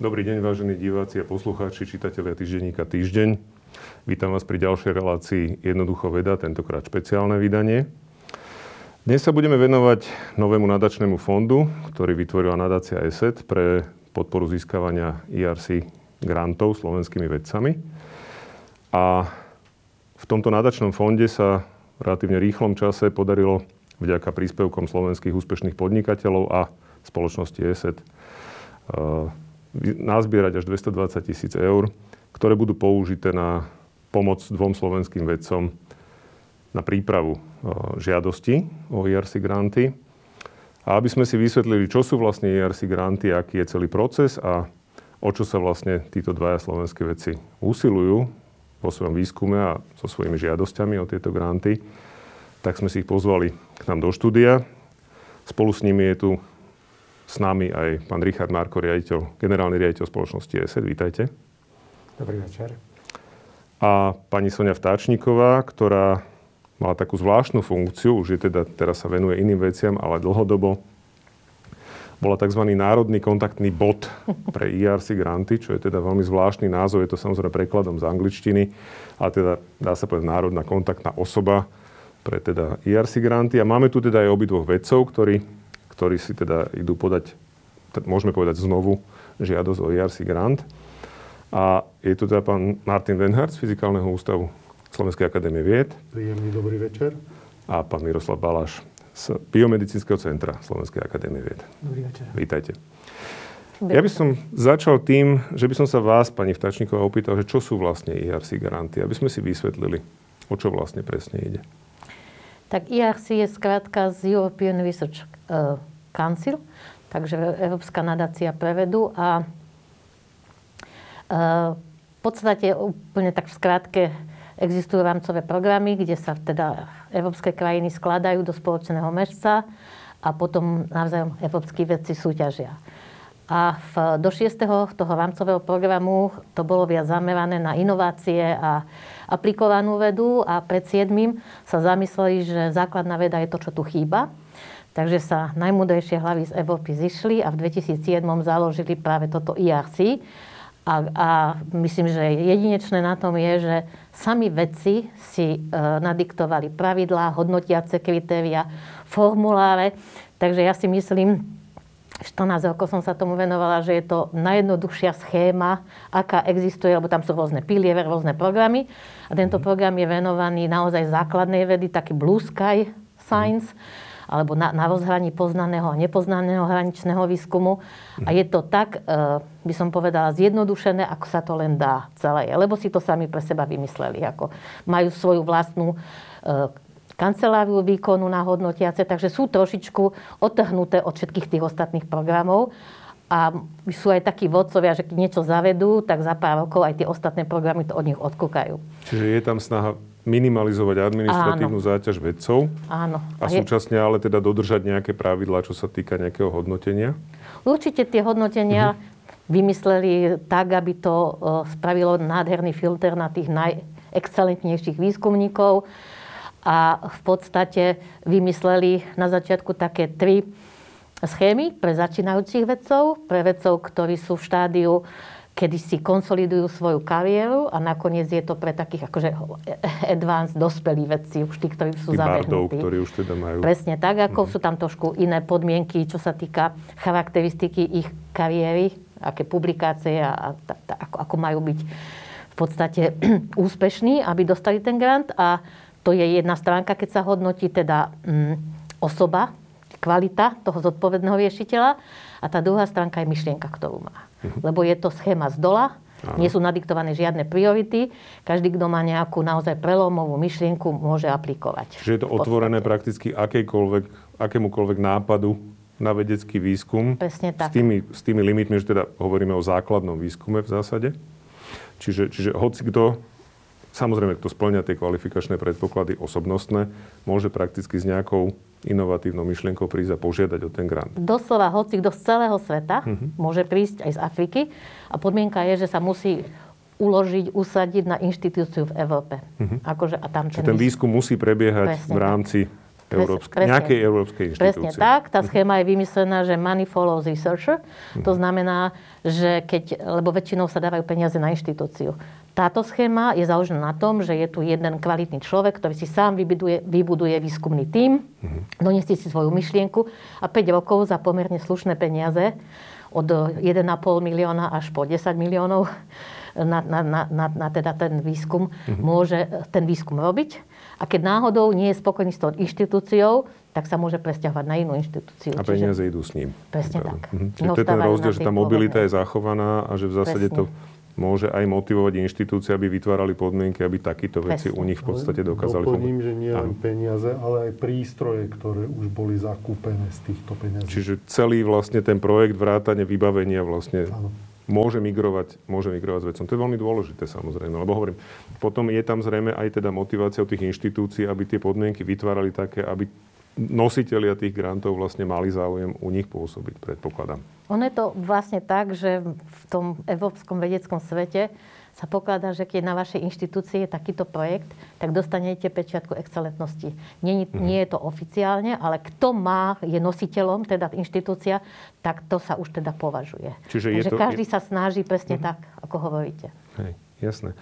Dobrý deň, vážení diváci a poslucháči, čitatelia týždenníka Týždeň. Vítam vás pri ďalšej relácii Jednoducho veda, tentokrát špeciálne vydanie. Dnes sa budeme venovať novému nadačnému fondu, ktorý vytvorila nadácia ESET pre podporu získavania ERC grantov slovenskými vedcami. A v tomto nadačnom fonde sa v relatívne rýchlom čase podarilo vďaka príspevkom slovenských úspešných podnikateľov a spoločnosti ESET nazbierať až 220 tisíc eur, ktoré budú použité na pomoc dvom slovenským vedcom na prípravu žiadosti o IRC granty. A aby sme si vysvetlili, čo sú vlastne IRC granty, aký je celý proces a o čo sa vlastne títo dvaja slovenské vedci usilujú vo svojom výskume a so svojimi žiadosťami o tieto granty, tak sme si ich pozvali k nám do štúdia. Spolu s nimi je tu s nami aj pán Richard Marko, riaditeľ, generálny riaditeľ spoločnosti ESET. Vítajte. Dobrý večer. A pani Sonia Vtáčniková, ktorá mala takú zvláštnu funkciu, už je teda, teraz sa venuje iným veciam, ale dlhodobo bola tzv. národný kontaktný bod pre ERC granty, čo je teda veľmi zvláštny názov, je to samozrejme prekladom z angličtiny, ale teda dá sa povedať národná kontaktná osoba pre teda ERC granty. A máme tu teda aj obidvoch vedcov, ktorí ktorí si teda idú podať, môžeme povedať znovu, žiadosť o ERC grant. A je tu teda pán Martin Wenhardt z Fyzikálneho ústavu Slovenskej akadémie vied. Príjemný dobrý večer. A pán Miroslav Balaš z Biomedicínskeho centra Slovenskej akadémie vied. Dobrý večer. Vítajte. Ja by som začal tým, že by som sa vás, pani Vtačníková, opýtal, že čo sú vlastne ERC granty, aby sme si vysvetlili, o čo vlastne presne ide. Tak ERC je skrátka z European Research E, Council, takže Európska nadácia prevedu a e, v podstate úplne tak v skratke existujú rámcové programy, kde sa teda európske krajiny skladajú do spoločného mešca a potom navzájom európsky vedci súťažia. A v, do 6. toho rámcového programu to bolo viac zamerané na inovácie a aplikovanú vedu a pred 7. sa zamysleli, že základná veda je to, čo tu chýba Takže sa najmudrejšie hlavy z Európy zišli a v 2007 založili práve toto IRC. A, a myslím, že jedinečné na tom je, že sami vedci si e, nadiktovali pravidlá, hodnotiace kritéria, formuláre. Takže ja si myslím, 14 rokov som sa tomu venovala, že je to najjednoduchšia schéma, aká existuje, lebo tam sú rôzne piliere, rôzne programy. A tento mhm. program je venovaný naozaj základnej vedy, taký blue sky science. Mm alebo na, na rozhraní poznaného a nepoznaného hraničného výskumu. A je to tak, e, by som povedala, zjednodušené, ako sa to len dá celé. Lebo si to sami pre seba vymysleli. Ako majú svoju vlastnú e, kanceláriu výkonu na hodnotiace, takže sú trošičku otrhnuté od všetkých tých ostatných programov. A sú aj takí vodcovia, že keď niečo zavedú, tak za pár rokov aj tie ostatné programy to od nich odkúkajú. Čiže je tam snaha minimalizovať administratívnu Áno. záťaž vedcov Áno. a, a súčasne ale teda dodržať nejaké pravidlá, čo sa týka nejakého hodnotenia? Určite tie hodnotenia uh-huh. vymysleli tak, aby to uh, spravilo nádherný filter na tých najexcelentnejších výskumníkov a v podstate vymysleli na začiatku také tri schémy pre začínajúcich vedcov, pre vedcov, ktorí sú v štádiu kedy si konsolidujú svoju kariéru a nakoniec je to pre takých akože advanced, dospelí vedci, už tí, ktorí sú zabehnutí. ktorí už teda majú. Presne tak, ako mm-hmm. sú tam trošku iné podmienky, čo sa týka charakteristiky ich kariéry, aké publikácie a, a ta, ako, ako majú byť v podstate úspešní, aby dostali ten grant. A to je jedna stránka, keď sa hodnotí teda mm, osoba, kvalita toho zodpovedného riešiteľa. A tá druhá stránka je myšlienka, ktorú má. Mhm. Lebo je to schéma z dola, Aha. nie sú nadiktované žiadne priority. Každý, kto má nejakú naozaj prelomovú myšlienku, môže aplikovať. Čiže je to otvorené prakticky akémukoľvek nápadu na vedecký výskum. Presne tak. S tými, s tými limitmi, že teda hovoríme o základnom výskume v zásade. Čiže, čiže hoci kto, samozrejme, kto splňa tie kvalifikačné predpoklady osobnostné, môže prakticky s nejakou inovatívnou myšlienkou prísť a požiadať o ten grant. Doslova, hoci kto z celého sveta uh-huh. môže prísť aj z Afriky a podmienka je, že sa musí uložiť, usadiť na inštitúciu v Európe. Uh-huh. Akože, a tam ten, ten výskum musí prebiehať v rámci Európsk- presne, nejakej európskej inštitúcie. Presne tak. Tá schéma je vymyslená, že money follows researcher. To znamená, že keď, lebo väčšinou sa dávajú peniaze na inštitúciu. Táto schéma je založená na tom, že je tu jeden kvalitný človek, ktorý si sám vybuduje, vybuduje výskumný tím, mm. doniesie si svoju myšlienku a 5 rokov za pomerne slušné peniaze od 1,5 milióna až po 10 miliónov na, na, na, na, na teda ten výskum, mm-hmm. môže ten výskum robiť a keď náhodou nie je spokojný s tou inštitúciou, tak sa môže presťahovať na inú inštitúciu. A peniaze Čiže... idú s ním. Presne tak. Mhm. Čiže to je ten rozdiel, že tá mobilita je zachovaná a že v zásade Presne. to môže aj motivovať inštitúcie, aby vytvárali podmienky, aby takýto veci u nich v podstate dokázali Doplním, že nie len peniaze, ale aj prístroje, ktoré už boli zakúpené z týchto peniazí. Čiže celý vlastne ten projekt vrátane vybavenia vlastne ano môže migrovať, môže migrovať s vecom. To je veľmi dôležité samozrejme, lebo hovorím, potom je tam zrejme aj teda motivácia tých inštitúcií, aby tie podmienky vytvárali také, aby nositeľia tých grantov vlastne mali záujem u nich pôsobiť, predpokladám. Ono je to vlastne tak, že v tom európskom vedeckom svete sa pokladá, že keď na vašej inštitúcii je takýto projekt, tak dostanete pečiatku excelentnosti. Nie, nie je to oficiálne, ale kto má, je nositeľom, teda inštitúcia, tak to sa už teda považuje. Čiže Takže to, každý je... sa snaží presne mm-hmm. tak, ako hovoríte. Hej, jasné.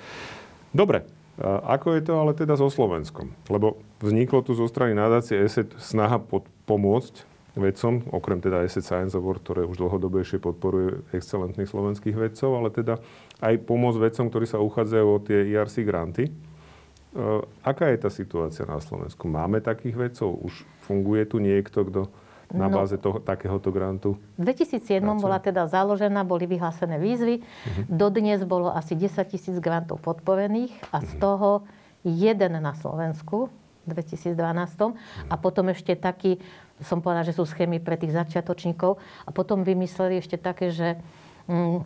Dobre, ako je to ale teda so Slovenskom? Lebo vzniklo tu zo strany nadácie ESET snaha pod, pomôcť vedcom, okrem teda ESET Science Award, ktoré už dlhodobejšie podporuje excelentných slovenských vedcov, ale teda aj pomôcť vedcom, ktorí sa uchádzajú o tie IRC granty. E, aká je tá situácia na Slovensku? Máme takých vedcov? Už funguje tu niekto, kto na no, báze toho, takéhoto grantu? V 2007 pracuje? bola teda založená, boli vyhlásené výzvy. Uh-huh. Dodnes bolo asi 10 tisíc grantov podporených a z uh-huh. toho jeden na Slovensku v 2012. Uh-huh. A potom ešte taký, som povedala, že sú schémy pre tých začiatočníkov. A potom vymysleli ešte také, že mm,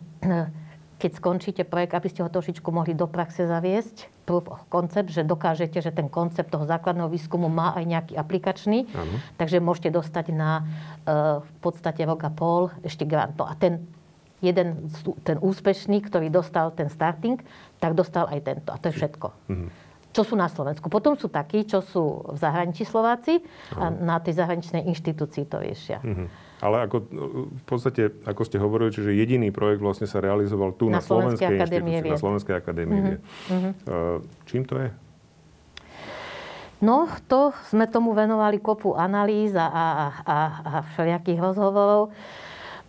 keď skončíte projekt, aby ste ho trošičku mohli do praxe zaviesť, proof of concept, že dokážete, že ten koncept toho základného výskumu má aj nejaký aplikačný. Ano. Takže môžete dostať na uh, v podstate rok a pol ešte grant. No a ten jeden, ten úspešný, ktorý dostal ten starting, tak dostal aj tento. A to je všetko. Mhm. Čo sú na Slovensku. Potom sú takí, čo sú v zahraničí Slováci a na tej zahraničnej inštitúcii to riešia. Mhm. Ale ako, v podstate, ako ste hovorili, čiže jediný projekt vlastne sa realizoval tu na, na Slovenskej akadémie Na Slovenskej akadémie mm-hmm. Čím to je? No, to sme tomu venovali kopu analýz a, a, a, a všelijakých rozhovorov.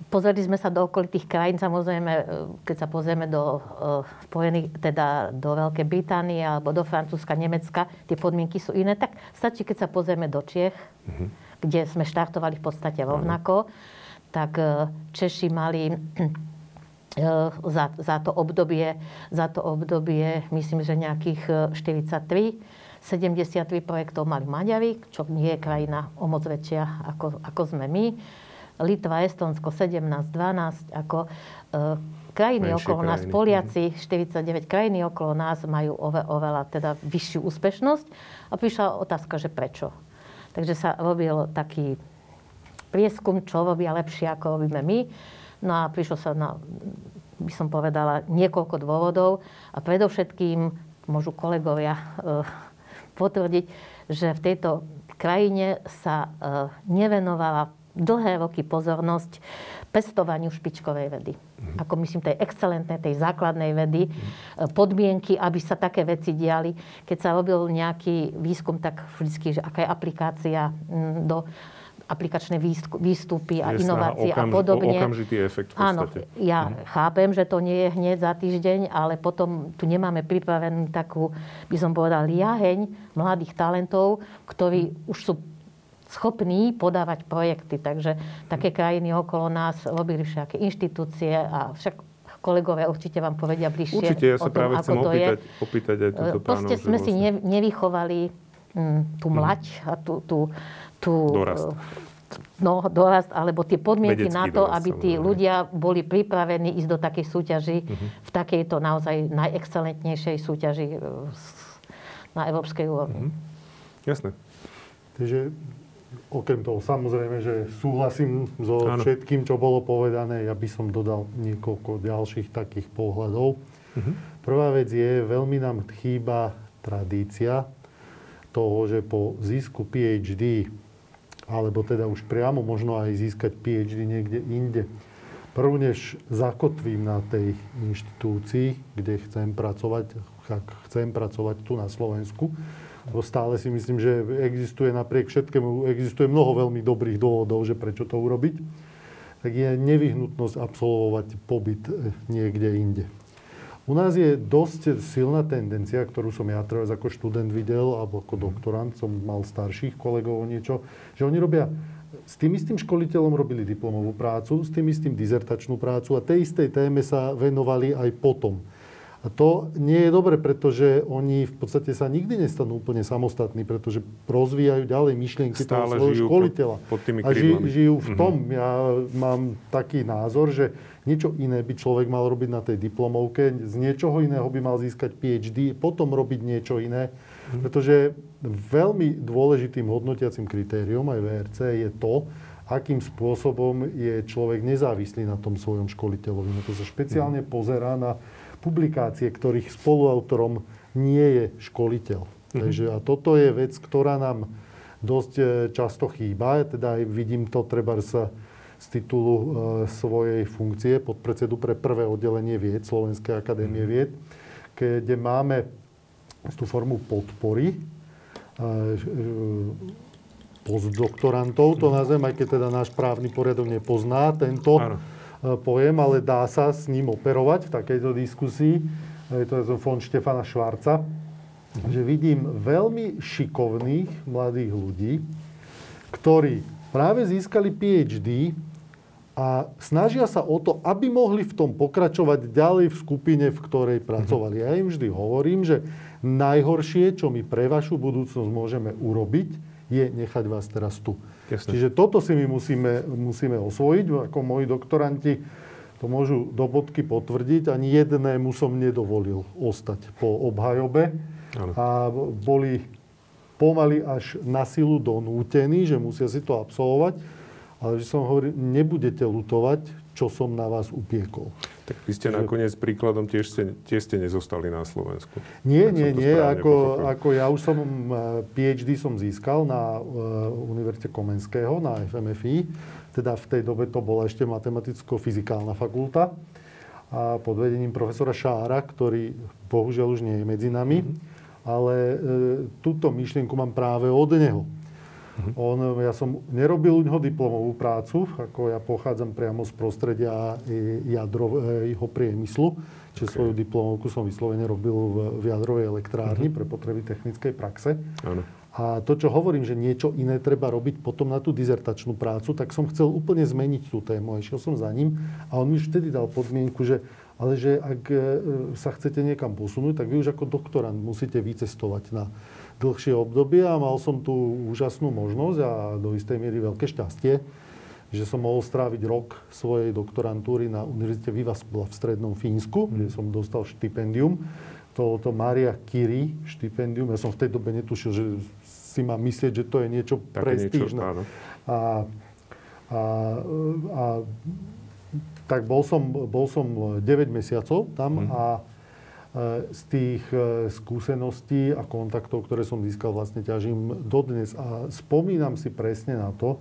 Pozreli sme sa do okolitých krajín, samozrejme, e, keď sa pozrieme do, uh, teda do Veľkej Británie alebo do Francúzska, Nemecka, tie podmienky sú iné, tak stačí, keď sa pozrieme do Čiech. Mm-hmm kde sme štartovali v podstate rovnako, tak e, Češi mali e, za, za, to obdobie, za to obdobie, myslím, že nejakých 43 e, 73 projektov mali Maďari, čo nie je krajina o moc väčšia ako, ako sme my. Litva, Estonsko 17, 12, ako e, krajiny Menšie okolo krajiny. nás, Poliaci, 49 krajiny okolo nás majú ove, oveľa teda vyššiu úspešnosť. A prišla otázka, že prečo. Takže sa robil taký prieskum, čo robia lepšie, ako robíme my. No a prišlo sa na, by som povedala, niekoľko dôvodov. A predovšetkým môžu kolegovia e, potvrdiť, že v tejto krajine sa e, nevenovala dlhé roky pozornosť pestovaniu špičkovej vedy. Mm. Ako myslím, tej excelentnej, tej základnej vedy, mm. podmienky, aby sa také veci diali. Keď sa robil nejaký výskum, tak vždy, že aká je aplikácia do aplikačné výstupy a inovácie okamž, a podobne. Okamžitý efekt v Áno, ja mm. chápem, že to nie je hneď za týždeň, ale potom tu nemáme pripravenú takú, by som povedal, liaheň mladých talentov, ktorí už sú schopní podávať projekty. Takže také krajiny okolo nás robili všetky inštitúcie a však kolegovia určite vám povedia bližšie Určite, ja sa tom, práve chcem opýtať, opýtať aj túto pánov. Proste sme vlastne... si nevychovali mm, tú mhm. mlať a tú, tú, tú dorast. No, dorast, alebo tie podmienky Vedecký na to, dorast, aby tí ľudia boli pripravení ísť do takej súťaži, uh-huh. v takejto naozaj najexcelentnejšej súťaži na európskej úrovni. Uh-huh. Jasné. Takže Okrem toho samozrejme, že súhlasím so ano. všetkým, čo bolo povedané. Ja by som dodal niekoľko ďalších takých pohľadov. Uh-huh. Prvá vec je, veľmi nám chýba tradícia toho, že po zisku PhD, alebo teda už priamo možno aj získať PhD niekde inde, prv než zakotvím na tej inštitúcii, kde chcem pracovať, ak chcem pracovať tu na Slovensku, lebo stále si myslím, že existuje napriek všetkému, existuje mnoho veľmi dobrých dôvodov, že prečo to urobiť, tak je nevyhnutnosť absolvovať pobyt eh, niekde inde. U nás je dosť silná tendencia, ktorú som ja teraz ako študent videl, alebo ako doktorant, som mal starších kolegov o niečo, že oni robia s tým istým školiteľom robili diplomovú prácu, s tým istým dizertačnú prácu a tej istej téme sa venovali aj potom. A to nie je dobre, pretože oni v podstate sa nikdy nestanú úplne samostatní, pretože rozvíjajú ďalej myšlienky Stále toho svojho školiteľa. pod, pod tými a ži, žijú v Mhm. tom. Ja mám taký názor, že niečo iné by človek mal robiť na tej diplomovke, z niečoho iného by mal získať PhD, potom robiť niečo iné. Mhm. Pretože veľmi dôležitým hodnotiacim kritériom aj VRC je to, akým spôsobom je človek nezávislý na tom svojom školiteľovi. Na to sa špeciálne Mhm. pozerá na publikácie, ktorých spoluautorom nie je školiteľ. Takže a toto je vec, ktorá nám dosť e, často chýba. Teda aj vidím to treba sa z titulu e, svojej funkcie podpredsedu pre prvé oddelenie vied Slovenskej akadémie vied, kde máme tú formu podpory e, e, postdoktorantov, to nazvem, aj keď teda náš právny poriadok nepozná tento Áno. E, pojem, ale dá sa s ním operovať v takejto diskusii. Je to von Štefana Švarca, že vidím veľmi šikovných mladých ľudí, ktorí práve získali PhD a snažia sa o to, aby mohli v tom pokračovať ďalej v skupine, v ktorej pracovali. Ja im vždy hovorím, že najhoršie, čo my pre vašu budúcnosť môžeme urobiť, je nechať vás teraz tu. Jasne. Čiže toto si my musíme, musíme osvojiť. Ako moji doktoranti to môžu do bodky potvrdiť. Ani jednému som nedovolil ostať po obhajobe. Áno. A boli pomaly až na silu donútení, že musia si to absolvovať. Ale že som hovoril, nebudete lutovať, čo som na vás upiekol. Tak vy ste nakoniec príkladom tiež ste, tiež ste nezostali na Slovensku. Nie, Ak nie, nie. Ako, pochopil. ako ja už som, PhD som získal na uh, Univerzite Komenského, na FMFI. Teda v tej dobe to bola ešte matematicko-fyzikálna fakulta. A pod vedením profesora Šára, ktorý bohužiaľ už nie je medzi nami. Ale e, túto myšlienku mám práve od neho. On, ja som nerobil u neho diplomovú prácu, ako ja pochádzam priamo z prostredia jadrového priemyslu, čiže svoju diplomovku som vyslovene robil v, v jadrovej elektrárni pre potreby technickej praxe. Áno. A to, čo hovorím, že niečo iné treba robiť potom na tú dizertačnú prácu, tak som chcel úplne zmeniť tú tému. A išiel som za ním a on mi už vtedy dal podmienku, že ale že ak e, sa chcete niekam posunúť, tak vy už ako doktorant musíte vycestovať na dlhšie obdobie a mal som tú úžasnú možnosť a do istej miery veľké šťastie, že som mohol stráviť rok svojej doktorantúry na Univerzite Vivaskula v strednom Fínsku, kde som dostal štipendium. To, to Maria Curie štipendium. Ja som v tej dobe netušil, že si mám myslieť, že to je niečo Také niečo, prestížne. áno. A, a, a tak bol som, bol som 9 mesiacov tam a e, z tých e, skúseností a kontaktov, ktoré som získal, vlastne ťažím dodnes. A spomínam si presne na to,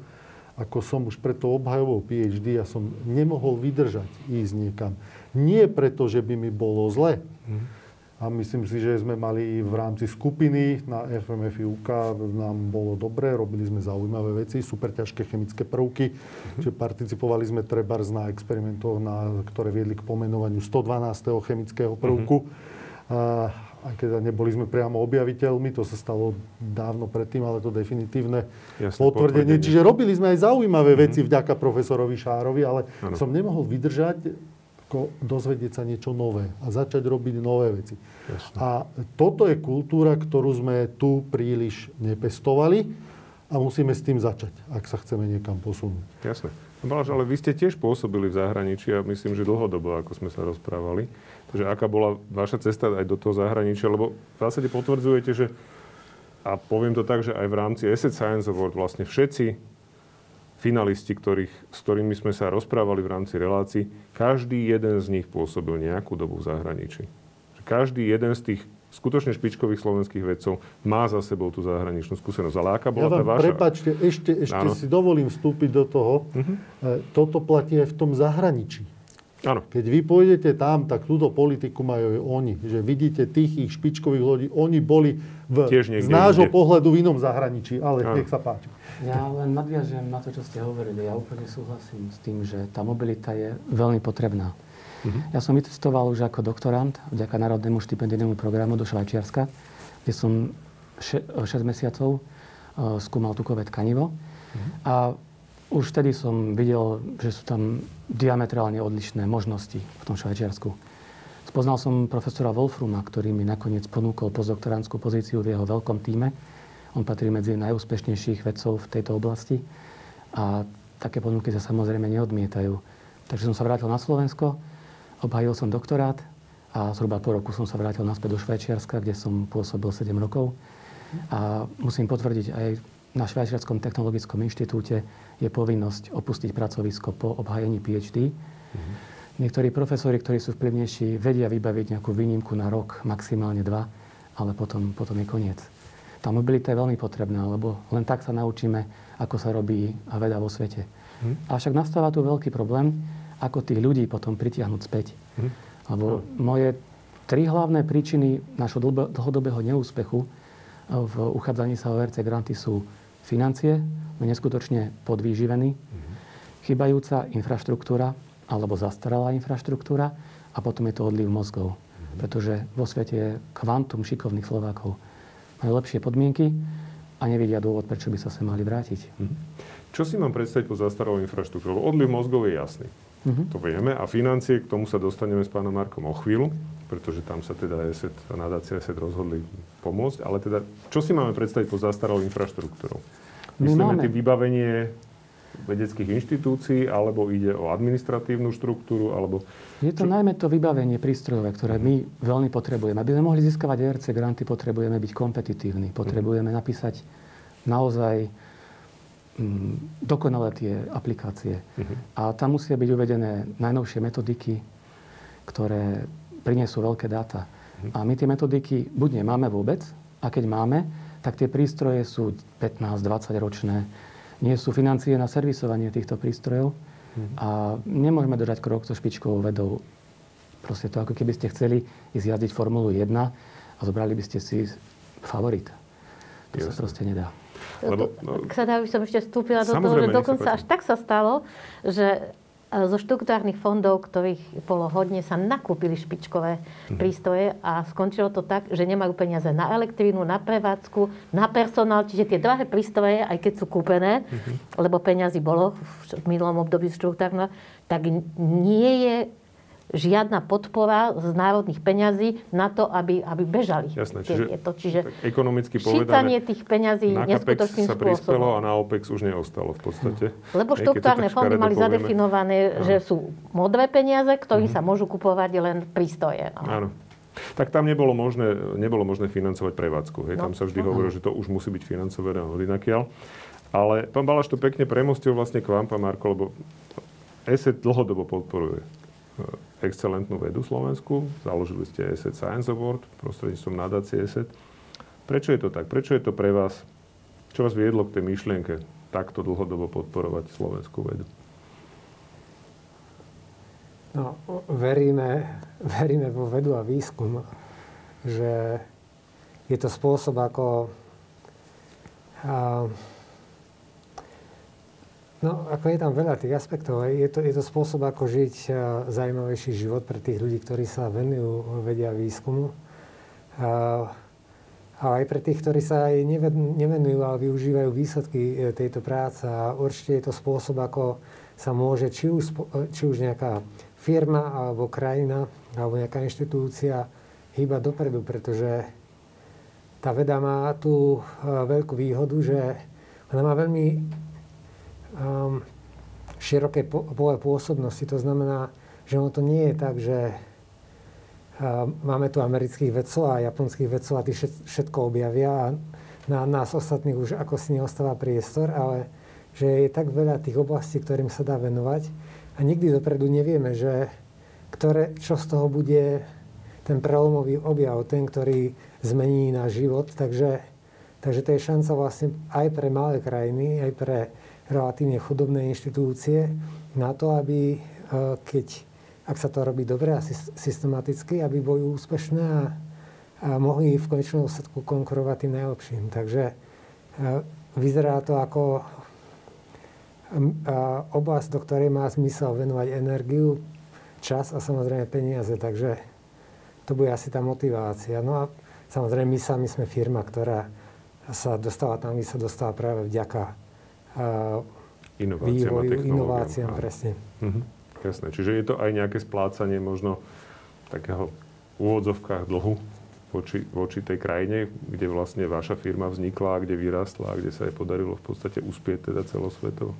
ako som už pred tou obhajovou PhD, ja som nemohol vydržať ísť niekam. Nie preto, že by mi bolo zle. A myslím si, že sme mali v rámci skupiny na FMFIUK, nám bolo dobré, robili sme zaujímavé veci, super ťažké chemické prvky, že participovali sme trebárs na experimentoch, na, ktoré viedli k pomenovaniu 112. chemického prvku. A, a keď neboli sme priamo objaviteľmi, to sa stalo dávno predtým, ale to definitívne Jasné, potvrdenie. potvrdenie. Čiže robili sme aj zaujímavé veci vďaka profesorovi Šárovi, ale Áno. som nemohol vydržať ako dozvedieť sa niečo nové a začať robiť nové veci. Jasné. A toto je kultúra, ktorú sme tu príliš nepestovali a musíme s tým začať, ak sa chceme niekam posunúť. Jasné. No, Baláš, ale vy ste tiež pôsobili v zahraničí a myslím, že dlhodobo, ako sme sa rozprávali. Takže aká bola vaša cesta aj do toho zahraničia? Lebo v zásade potvrdzujete, že a poviem to tak, že aj v rámci Asset Science Award vlastne všetci finalisti, ktorých, s ktorými sme sa rozprávali v rámci relácií, každý jeden z nich pôsobil nejakú dobu v zahraničí. Každý jeden z tých skutočne špičkových slovenských vedcov má za sebou tú zahraničnú skúsenosť. Ale aká bola ja vám, tá vaša? Prepačte, ešte, ešte si dovolím vstúpiť do toho. Uh-huh. Toto platí aj v tom zahraničí. Áno. Keď vy pôjdete tam, tak túto politiku majú aj oni. Že vidíte tých ich špičkových ľudí, oni boli v, z nášho inde. pohľadu v inom zahraničí. Ale Áno. nech sa páči. Ja len nadviažem na to, čo ste hovorili. Ja úplne súhlasím s tým, že tá mobilita je veľmi potrebná. Uh-huh. Ja som vycestoval už ako doktorant vďaka Národnému štipendijnému programu do Švajčiarska, kde som 6 mesiacov uh, skúmal tukové tkanivo. Uh-huh. A už vtedy som videl, že sú tam diametrálne odlišné možnosti v tom Švajčiarsku. Spoznal som profesora Wolfruma, ktorý mi nakoniec ponúkol postdoktorantskú pozíciu v jeho veľkom týme. On patrí medzi najúspešnejších vedcov v tejto oblasti a také ponuky sa samozrejme neodmietajú. Takže som sa vrátil na Slovensko, obhajil som doktorát a zhruba po roku som sa vrátil naspäť do Švajčiarska, kde som pôsobil 7 rokov. A musím potvrdiť aj na Švajčiarskom technologickom inštitúte je povinnosť opustiť pracovisko po obhajení PhD. Mm-hmm. Niektorí profesori, ktorí sú vplyvnejší, vedia vybaviť nejakú výnimku na rok, maximálne dva, ale potom, potom je koniec. Tá mobilita je veľmi potrebná, lebo len tak sa naučíme, ako sa robí veda vo svete. Mm. Avšak nastáva tu veľký problém, ako tých ľudí potom pritiahnuť späť. Mm. Lebo no. moje tri hlavné príčiny našho dlhodobého neúspechu v uchádzaní sa o RC granty sú financie, sme neskutočne podvýživení, mm-hmm. chybajúca infraštruktúra alebo zastaralá infraštruktúra a potom je to odliv mozgov. Mm-hmm. Pretože vo svete je kvantum šikovných Slovákov. Majú lepšie podmienky a nevidia dôvod, prečo by sa sa mali vrátiť. Mm-hmm. Čo si mám predstaviť po zastaralou infraštruktúru? Odliv mozgov je jasný. Mm-hmm. To vieme. A financie, k tomu sa dostaneme s pánom Markom o chvíľu, pretože tam sa teda ESET nadácia ESET rozhodli pomôcť. Ale teda, čo si máme predstaviť po zastaralou infraštruktúrou? Myslíme tým vybavenie vedeckých inštitúcií, alebo ide o administratívnu štruktúru, alebo... Je to čo... najmä to vybavenie prístrojové, ktoré my veľmi potrebujeme. Aby sme mohli získavať ERC granty, potrebujeme byť kompetitívni. Potrebujeme napísať naozaj mm, dokonalé tie aplikácie. Uh-huh. A tam musia byť uvedené najnovšie metodiky, ktoré prinesú veľké dáta. Uh-huh. A my tie metodiky buď nemáme vôbec, a keď máme, tak tie prístroje sú 15-20 ročné. Nie sú financie na servisovanie týchto prístrojov hmm. a nemôžeme držať krok so špičkovou vedou. Proste to, ako keby ste chceli ísť jazdiť Formulu 1 a zobrali by ste si favorita. To Jasne. sa proste nedá. Lebo, no, by som ešte vstúpila do toho, že dokonca až tak sa stalo, že zo štruktúrnych fondov, ktorých bolo hodne, sa nakúpili špičkové mm. prístroje a skončilo to tak, že nemajú peniaze na elektrínu, na prevádzku, na personál. Čiže tie drahé prístroje, aj keď sú kúpené, mm-hmm. lebo peniazy bolo v minulom období štruktúrne, tak nie je žiadna podpora z národných peňazí na to, aby, aby bežali. Jasné, čiže, to. čiže ekonomicky povedané, tých peňazí na neskutočným sa prispelo a na OPEX už neostalo v podstate. Lebo štruktúrne fondy mali povieme. zadefinované, no. že sú modré peniaze, ktorými mm-hmm. sa môžu kupovať len prístroje. No. Áno. Tak tam nebolo možné, nebolo možné financovať prevádzku. Hej. No. Tam sa vždy no. hovorilo, že to už musí byť financované od inakiaľ. Ale pán Balaš to pekne premostil vlastne k vám, pán Marko, lebo ESET dlhodobo podporuje excelentnú vedu Slovensku. Založili ste ESET Science Award prostredníctvom nadácie ESET. Prečo je to tak? Prečo je to pre vás? Čo vás viedlo k tej myšlienke takto dlhodobo podporovať slovenskú vedu? No, veríme, veríme vo vedu a výskum, že je to spôsob, ako a, No, ako je tam veľa tých aspektov. Je to, je to spôsob, ako žiť zaujímavejší život pre tých ľudí, ktorí sa venujú vedia výskumu. A, ale aj pre tých, ktorí sa aj nevenujú, ale využívajú výsledky e, tejto práce. A určite je to spôsob, ako sa môže či už, či už nejaká firma, alebo krajina, alebo nejaká inštitúcia hýbať dopredu, pretože tá veda má tú veľkú výhodu, že ona má veľmi široké pole pôsobnosti. To znamená, že ono to nie je tak, že uh, máme tu amerických vedcov a japonských vedcov a tí všetko objavia a na nás ostatných už ako si neostáva priestor, ale že je tak veľa tých oblastí, ktorým sa dá venovať a nikdy dopredu nevieme, že ktoré, čo z toho bude ten prelomový objav, ten, ktorý zmení náš život. Takže, takže to je šanca vlastne aj pre malé krajiny, aj pre relatívne chudobné inštitúcie na to, aby keď, ak sa to robí dobre a systematicky, aby boli úspešné a, a mohli v konečnom dôsledku konkurovať tým najlepším. Takže vyzerá to ako oblasť, do ktorej má zmysel venovať energiu, čas a samozrejme peniaze. Takže to bude asi tá motivácia. No a samozrejme my sami sme firma, ktorá sa dostala tam, kde sa dostala práve vďaka inováciám vývoju, inováciám, presne. Mhm. Jasné. Čiže je to aj nejaké splácanie možno takého úvodzovkách dlhu voči, voči tej krajine, kde vlastne vaša firma vznikla, kde vyrastla, kde sa jej podarilo v podstate uspieť teda celosvetovo.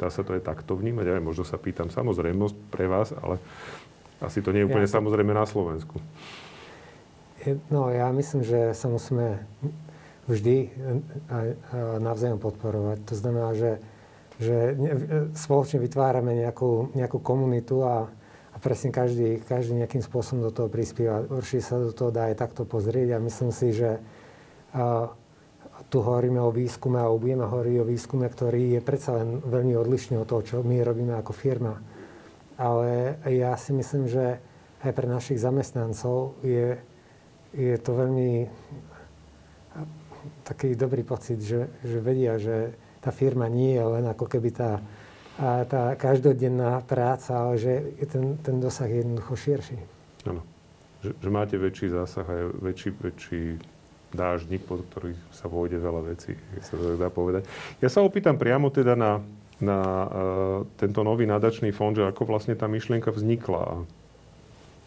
Dá sa to aj takto vnímať? Ja možno sa pýtam samozrejmosť pre vás, ale asi to nie je úplne ja, samozrejme na Slovensku. No, ja myslím, že sa musíme vždy navzájom podporovať. To znamená, že, že spoločne vytvárame nejakú, nejakú komunitu a, a presne každý, každý nejakým spôsobom do toho prispieva. Určite sa do toho dá aj takto pozrieť a myslím si, že tu hovoríme o výskume a budeme hovoriť o výskume, ktorý je predsa len veľmi odlišný od toho, čo my robíme ako firma. Ale ja si myslím, že aj pre našich zamestnancov je, je to veľmi taký dobrý pocit, že, že vedia, že tá firma nie je len ako keby tá, tá každodenná práca, ale že ten, ten dosah je jednoducho širší. Áno. Že, že máte väčší zásah a väčší, väčší dážnik, pod ktorý sa vôjde veľa vecí, sa to dá povedať. Ja sa opýtam priamo teda na, na uh, tento nový nadačný fond, že ako vlastne tá myšlienka vznikla.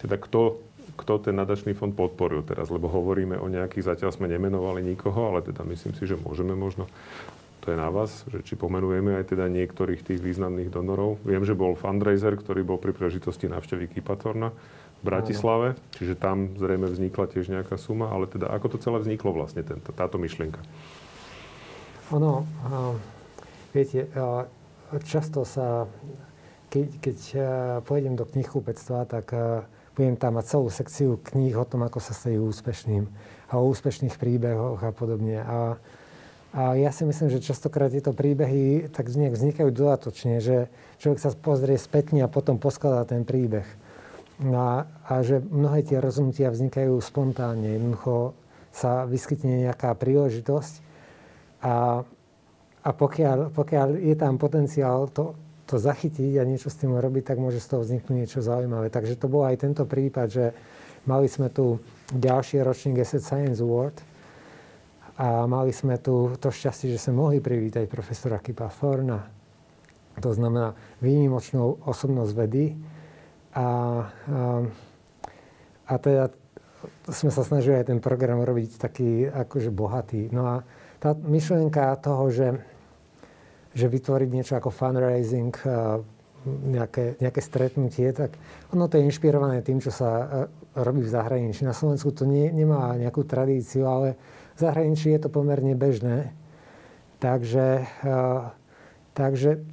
Teda kto, kto ten nadačný fond podporil teraz, lebo hovoríme o nejakých, zatiaľ sme nemenovali nikoho, ale teda myslím si, že môžeme možno to je na vás, že či pomenujeme aj teda niektorých tých významných donorov. Viem, že bol fundraiser, ktorý bol pri príležitosti návštevy Kipatorna v Bratislave, čiže tam zrejme vznikla tiež nejaká suma, ale teda ako to celé vzniklo vlastne, tento, táto myšlienka? Ono, viete, často sa, keď, keď pôjdem do knihkupectva, tak budem tam mať celú sekciu kníh o tom, ako sa stať úspešným a o úspešných príbehoch a podobne. A, a ja si myslím, že častokrát tieto príbehy tak vznikajú dodatočne, že človek sa pozrie spätne a potom poskladá ten príbeh. No a, a že mnohé tie rozhodnutia vznikajú spontánne. Jednoducho sa vyskytne nejaká príležitosť a, a pokiaľ, pokiaľ je tam potenciál to, to zachytiť a niečo s tým robiť, tak môže z toho vzniknúť niečo zaujímavé. Takže to bol aj tento prípad, že mali sme tu ďalší ročník Asset Science Award a mali sme tu to šťastie, že sme mohli privítať profesora Kipa Thorna. To znamená výnimočnú osobnosť vedy, a, a, a teda sme sa snažili aj ten program robiť taký akože bohatý. No a tá myšlienka toho, že, že vytvoriť niečo ako fundraising, nejaké, nejaké stretnutie, tak ono to je inšpirované tým, čo sa robí v zahraničí. Na Slovensku to nie, nemá nejakú tradíciu, ale v zahraničí je to pomerne bežné. Takže, takže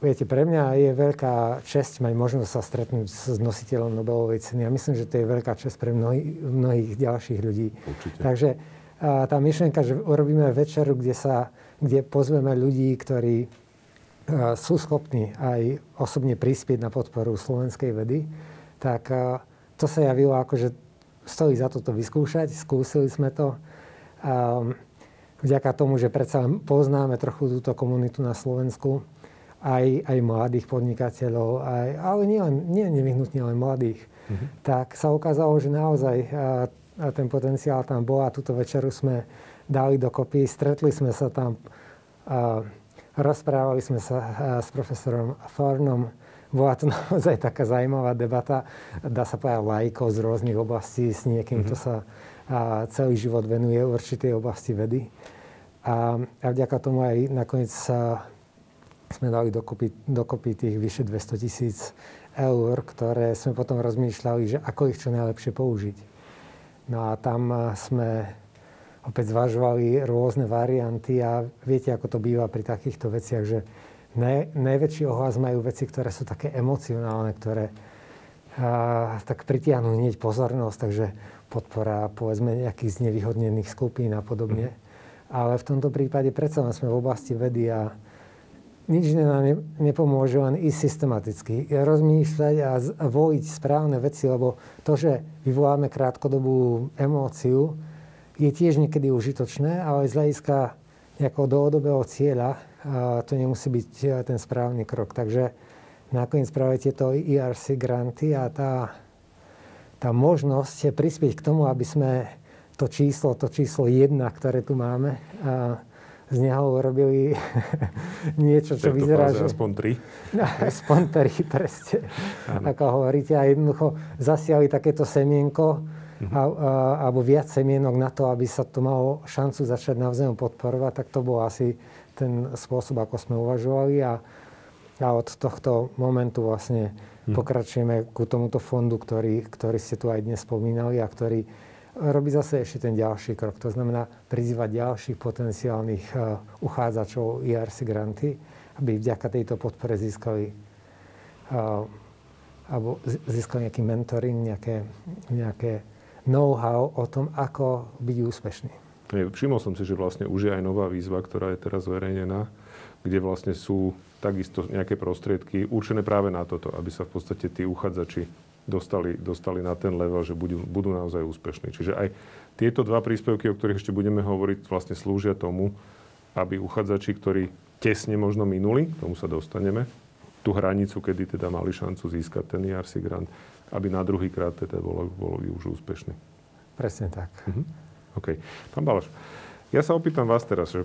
Viete, pre mňa je veľká čest mať možnosť sa stretnúť s nositeľom Nobelovej ceny. Ja myslím, že to je veľká čest pre mnohých, mnohých ďalších ľudí. Určite. Takže tá myšlienka, že urobíme večeru, kde, sa, kde pozveme ľudí, ktorí a, sú schopní aj osobne prispieť na podporu slovenskej vedy, tak a, to sa javilo ako, že stojí za toto vyskúšať. Skúsili sme to. Vďaka tomu, že predsa poznáme trochu túto komunitu na Slovensku, aj, aj mladých podnikateľov, aj, ale nie, len, nie nevyhnutne len mladých, mm-hmm. tak sa ukázalo, že naozaj a, a ten potenciál tam bol a túto večeru sme dali dokopy, stretli sme sa tam, rozprávali sme sa s profesorom Thornom, bola to naozaj taká zaujímavá debata, dá sa povedať lajko z rôznych oblastí s niekým, mm-hmm. kto sa a, celý život venuje určitej oblasti vedy. A, a vďaka tomu aj nakoniec sa sme dali dokopy, dokopy tých vyše 200 tisíc eur, ktoré sme potom rozmýšľali, že ako ich čo najlepšie použiť. No a tam sme opäť zvažovali rôzne varianty a viete, ako to býva pri takýchto veciach, že ne, najväčší ohlas majú veci, ktoré sú také emocionálne, ktoré, a, tak pritiahnu hneď pozornosť, takže podpora povedzme nejakých znevýhodnených skupín a podobne. Ale v tomto prípade predsa sme v oblasti vedy a nič nám nepomôže len ísť systematicky. Rozmýšľať a vojiť správne veci, lebo to, že vyvoláme krátkodobú emóciu, je tiež niekedy užitočné, ale z hľadiska nejakého dlhodobého cieľa to nemusí byť e, ten správny krok. Takže nakoniec práve tieto ERC granty a tá, tá možnosť je prispieť k tomu, aby sme to číslo, to číslo 1, ktoré tu máme, z neho urobili niečo, čo vyzerá, že... aspoň tri. No, aspoň tri, presne. Ako hovoríte. A jednoducho zasiali takéto semienko, a, a, alebo viac semienok na to, aby sa to malo šancu začať navzájom podporovať, tak to bol asi ten spôsob, ako sme uvažovali. A, a od tohto momentu vlastne uh-huh. pokračujeme ku tomuto fondu, ktorý, ktorý ste tu aj dnes spomínali a ktorý robí zase ešte ten ďalší krok. To znamená prizývať ďalších potenciálnych uh, uchádzačov IRC granty, aby vďaka tejto podpore získali uh, alebo získali nejaký mentoring, nejaké, nejaké know-how o tom, ako byť úspešný. Všimol som si, že vlastne už je aj nová výzva, ktorá je teraz zverejnená, kde vlastne sú takisto nejaké prostriedky určené práve na toto, aby sa v podstate tí uchádzači dostali, dostali na ten level, že budú, budú naozaj úspešní. Čiže aj tieto dva príspevky, o ktorých ešte budeme hovoriť, vlastne slúžia tomu, aby uchádzači, ktorí tesne možno minuli, tomu sa dostaneme, tú hranicu, kedy teda mali šancu získať ten ERC grant, aby na druhý krát teda bolo, boli už úspešní. Presne tak. Mhm. OK. Pán Balaš, ja sa opýtam vás teraz, že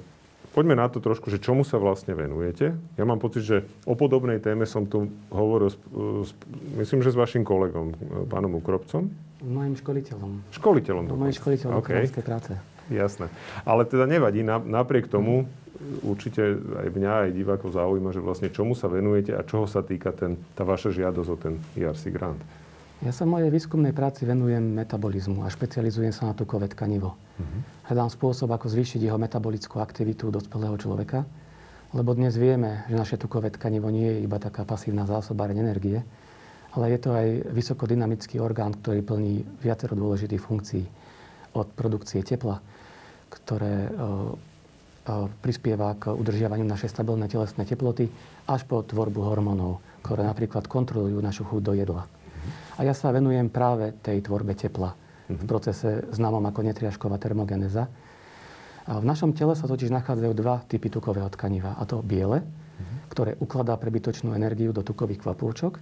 poďme na to trošku, že čomu sa vlastne venujete. Ja mám pocit, že o podobnej téme som tu hovoril, s, s, myslím, že s vašim kolegom, pánom Ukropcom. Mojím školiteľom. Školiteľom. No, Mojím školiteľom okay. práce. Jasné. Ale teda nevadí, napriek tomu určite aj mňa, aj divákov zaujíma, že vlastne čomu sa venujete a čoho sa týka ten, tá vaša žiadosť o ten ERC grant. Ja sa v mojej výskumnej práci venujem metabolizmu a špecializujem sa na tukové tkanivo. Uh-huh. Hľadám spôsob, ako zvýšiť jeho metabolickú aktivitu dospelého človeka, lebo dnes vieme, že naše tukové tkanivo nie je iba taká pasívna zásobáreň energie, ale je to aj vysokodynamický orgán, ktorý plní viacero dôležitých funkcií. Od produkcie tepla, ktoré e, e, prispieva k udržiavaniu našej stabilnej telesnej teploty, až po tvorbu hormónov, ktoré napríklad kontrolujú našu chuť do jedla. A ja sa venujem práve tej tvorbe tepla v mhm. procese známom ako netriažková termogeneza. A v našom tele sa totiž nachádzajú dva typy tukového tkaniva. A to biele, mhm. ktoré ukladá prebytočnú energiu do tukových kvapôčok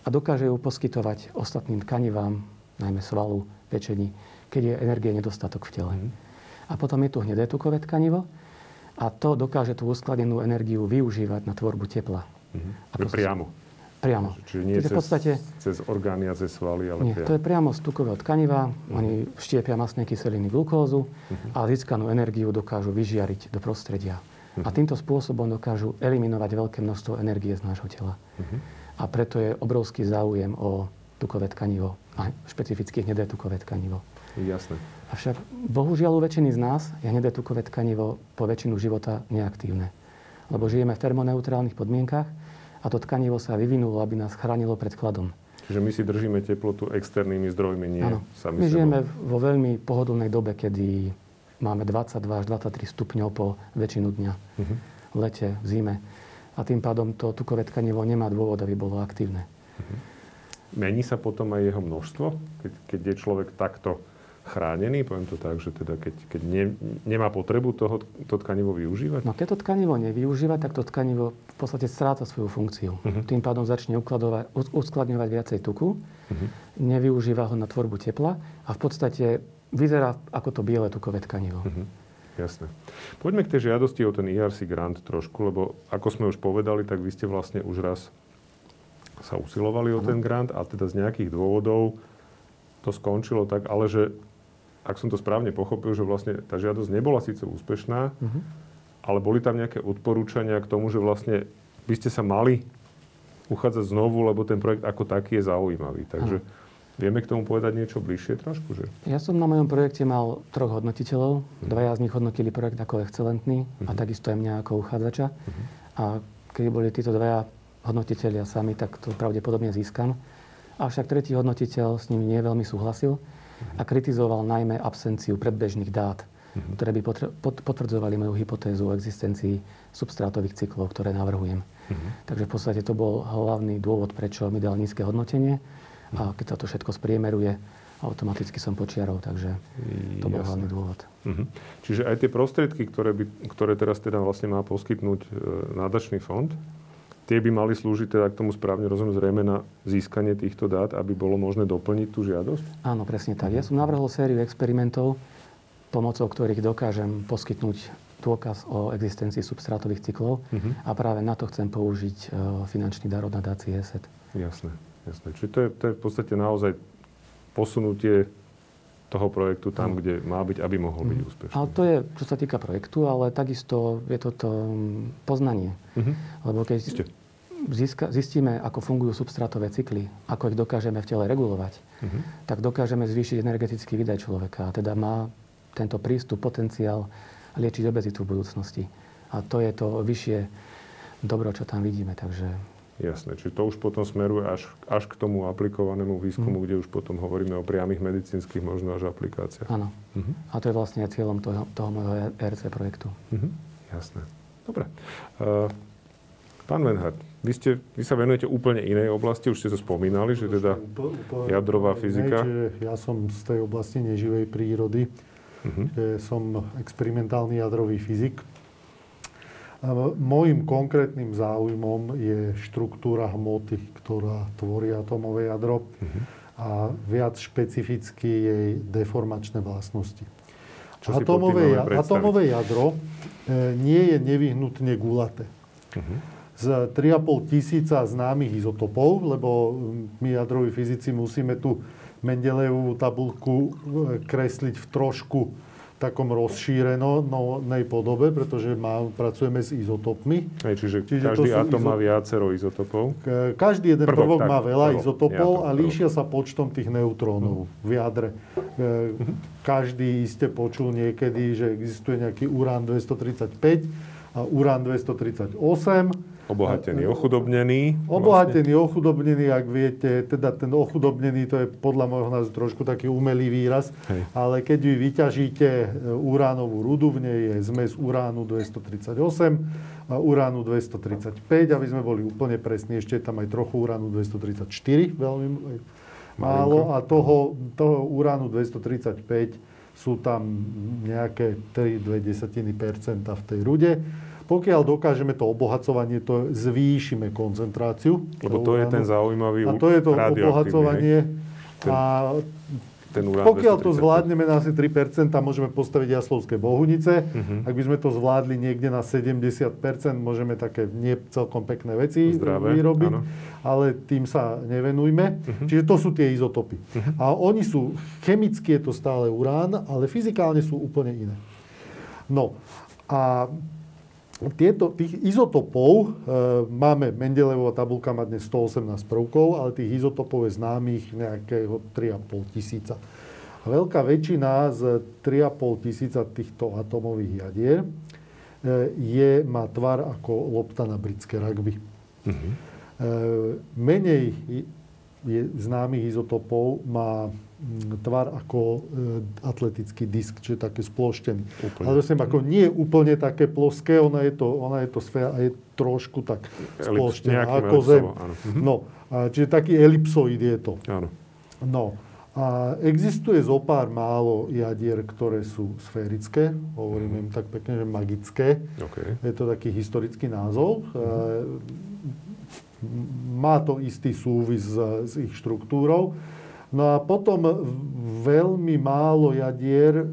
a dokáže ju poskytovať ostatným tkanivám, najmä svalu, pečení, keď je energie nedostatok v tele. Mm. A potom je tu hnedé tukové tkanivo a to dokáže tú uskladenú energiu využívať na tvorbu tepla. Mm. Ako priamo. Priamo. Čiže nie cez, v podstate, cez orgány a cez svaly, ale nie, priamo. to je priamo z tukového tkaniva. Uh-huh. Oni štiepia masné kyseliny, glukózu uh-huh. a získanú energiu dokážu vyžiariť do prostredia. Uh-huh. A týmto spôsobom dokážu eliminovať veľké množstvo energie z nášho tela. Uh-huh. A preto je obrovský záujem o tukové tkanivo a špecificky hnedé tukové tkanivo. Jasné. Avšak bohužiaľ u väčšiny z nás je hnedé tukové tkanivo po väčšinu života neaktívne. Lebo žijeme v termoneutrálnych podmienkach a to tkanivo sa vyvinulo, aby nás chránilo pred chladom. Čiže my si držíme teplotu externými zdrojmi, nie ano. sami My žijeme vo veľmi pohodlnej dobe, kedy máme 22 až 23 stupňov po väčšinu dňa. Uh-huh. V lete, v zime. A tým pádom to tukové tkanivo nemá dôvod, aby bolo aktívne. Uh-huh. Mení sa potom aj jeho množstvo, keď, keď je človek takto chránený, poviem to tak, že teda keď, keď ne, nemá potrebu toho, to tkanivo využívať? No keď to tkanivo nevyužíva, tak to tkanivo v podstate stráca svoju funkciu. Uh-huh. Tým pádom začne uskladňovať viacej tuku, uh-huh. nevyužíva ho na tvorbu tepla a v podstate vyzerá ako to biele tukové tkanivo. Uh-huh. Jasné. Poďme k tej žiadosti o ten ERC grant trošku, lebo ako sme už povedali, tak vy ste vlastne už raz sa usilovali o ten grant a teda z nejakých dôvodov to skončilo tak, ale že ak som to správne pochopil, že vlastne tá žiadosť nebola síce úspešná, uh-huh. ale boli tam nejaké odporúčania k tomu, že vlastne by ste sa mali uchádzať znovu, lebo ten projekt ako taký je zaujímavý. Takže uh-huh. vieme k tomu povedať niečo bližšie trošku? Že? Ja som na mojom projekte mal troch hodnotiteľov. Uh-huh. Dvaja z nich hodnotili projekt ako excelentný uh-huh. a takisto aj mňa ako uchádzača. Uh-huh. A keď boli títo dvaja hodnotiteľia sami, tak to pravdepodobne získam. Avšak tretí hodnotiteľ s ním nie veľmi súhlasil a kritizoval najmä absenciu predbežných dát, uh-huh. ktoré by potvrdzovali moju hypotézu o existencii substrátových cyklov, ktoré navrhujem. Uh-huh. Takže v podstate to bol hlavný dôvod, prečo mi dal nízke hodnotenie. A keď sa to všetko spriemeruje, automaticky som počiarol, takže to bol Jasne. hlavný dôvod. Uh-huh. Čiže aj tie prostriedky, ktoré, by, ktoré teraz teda vlastne má poskytnúť e, nádačný fond, tie by mali slúžiť teda k tomu správne rozumiem zrejme na získanie týchto dát, aby bolo možné doplniť tú žiadosť? Áno, presne tak. Ja som navrhol sériu experimentov, pomocou ktorých dokážem poskytnúť dôkaz o existencii substrátových cyklov uh-huh. a práve na to chcem použiť e, finančný dar od nadácie ESET. Jasné, jasné. Čiže to je, to je v podstate naozaj posunutie toho projektu tam, kde má byť, aby mohol byť mhm. úspešný. Ale to je, čo sa týka projektu, ale takisto je to to poznanie. Uh-huh. Lebo keď získa, zistíme, ako fungujú substrátové cykly, ako ich dokážeme v tele regulovať, uh-huh. tak dokážeme zvýšiť energetický výdaj človeka. A teda má tento prístup, potenciál liečiť obezitu v budúcnosti. A to je to vyššie dobro, čo tam vidíme. Takže Jasné, čiže to už potom smeruje až, až k tomu aplikovanému výskumu, mm. kde už potom hovoríme o priamých medicínskych možno až aplikáciách. Áno. Mm-hmm. A to je vlastne cieľom toho, toho môjho ERC projektu. Mm-hmm. Jasné. Dobre. Uh, pán Venhard, vy, ste, vy sa venujete úplne inej oblasti, už ste to spomínali, že teda jadrová fyzika. Ne, ja som z tej oblasti neživej prírody, uh-huh. že som experimentálny jadrový fyzik. Mojím konkrétnym záujmom je štruktúra hmoty, ktorá tvorí atomové jadro uh-huh. a viac špecificky jej deformačné vlastnosti. Čo atomové, atomové jadro e, nie je nevyhnutne gulaté. Uh-huh. Z 3,5 tisíca známych izotopov, lebo my jadroví fyzici musíme tú Mendelejevú tabulku e, kresliť v trošku takom rozšírenej podobe, pretože má, pracujeme s izotopmi. Aj, čiže, čiže každý atom izo... má viacero izotopov? Každý jeden prvok, prvok má veľa prvok, izotopov a líšia prvok. sa počtom tých neutrónov uh-huh. v jadre. Každý iste počul niekedy, že existuje nejaký urán 235 a urán 238 Obohatený, ochudobnený. Obohatený, vlastne. ochudobnený, ak viete, teda ten ochudobnený, to je podľa môjho názoru trošku taký umelý výraz, Hej. ale keď vy vyťažíte e, uránovú rudu, v nej je zmes uránu 238 a uránu 235, aby sme boli úplne presní, ešte je tam aj trochu uránu 234, veľmi málo, a toho, toho uránu 235 sú tam nejaké 3,2% v tej rude. Pokiaľ dokážeme to obohacovanie, to zvýšime koncentráciu. Lebo to je ten zaujímavý A to je to obohacovanie. Ten, a ten urán pokiaľ 235. to zvládneme na asi 3%, môžeme postaviť jaslovské bohunice. Uh-huh. Ak by sme to zvládli niekde na 70%, môžeme také nie celkom pekné veci Zdravé, vyrobiť. Áno. Ale tým sa nevenujme. Uh-huh. Čiže to sú tie izotopy. Uh-huh. A oni sú, chemicky je to stále urán, ale fyzikálne sú úplne iné. No a tieto, tých izotopov e, máme, Mendelevová tabulka má dnes 118 prvkov, ale tých izotopov je známych nejakého 3,5 tisíca. A veľká väčšina z 3,5 tisíca týchto atomových jadier e, je, má tvar ako lopta na britské rugby. Uh-huh. E, menej je známych izotopov má tvar ako e, atletický disk, čiže také sploštený. Úplne. Ale zase ako nie úplne také ploské, ona je to, ona je to sféra a je trošku tak sploštená ako Zem. Áno. Mhm. No, a, čiže taký elipsoid je to. Áno. No. A existuje zo pár málo jadier, ktoré sú sférické, hovoríme im tak pekne, že magické. Okay. Je to taký historický názov. Mm-hmm. Má to istý súvis s, s ich štruktúrou. No a potom veľmi málo jadier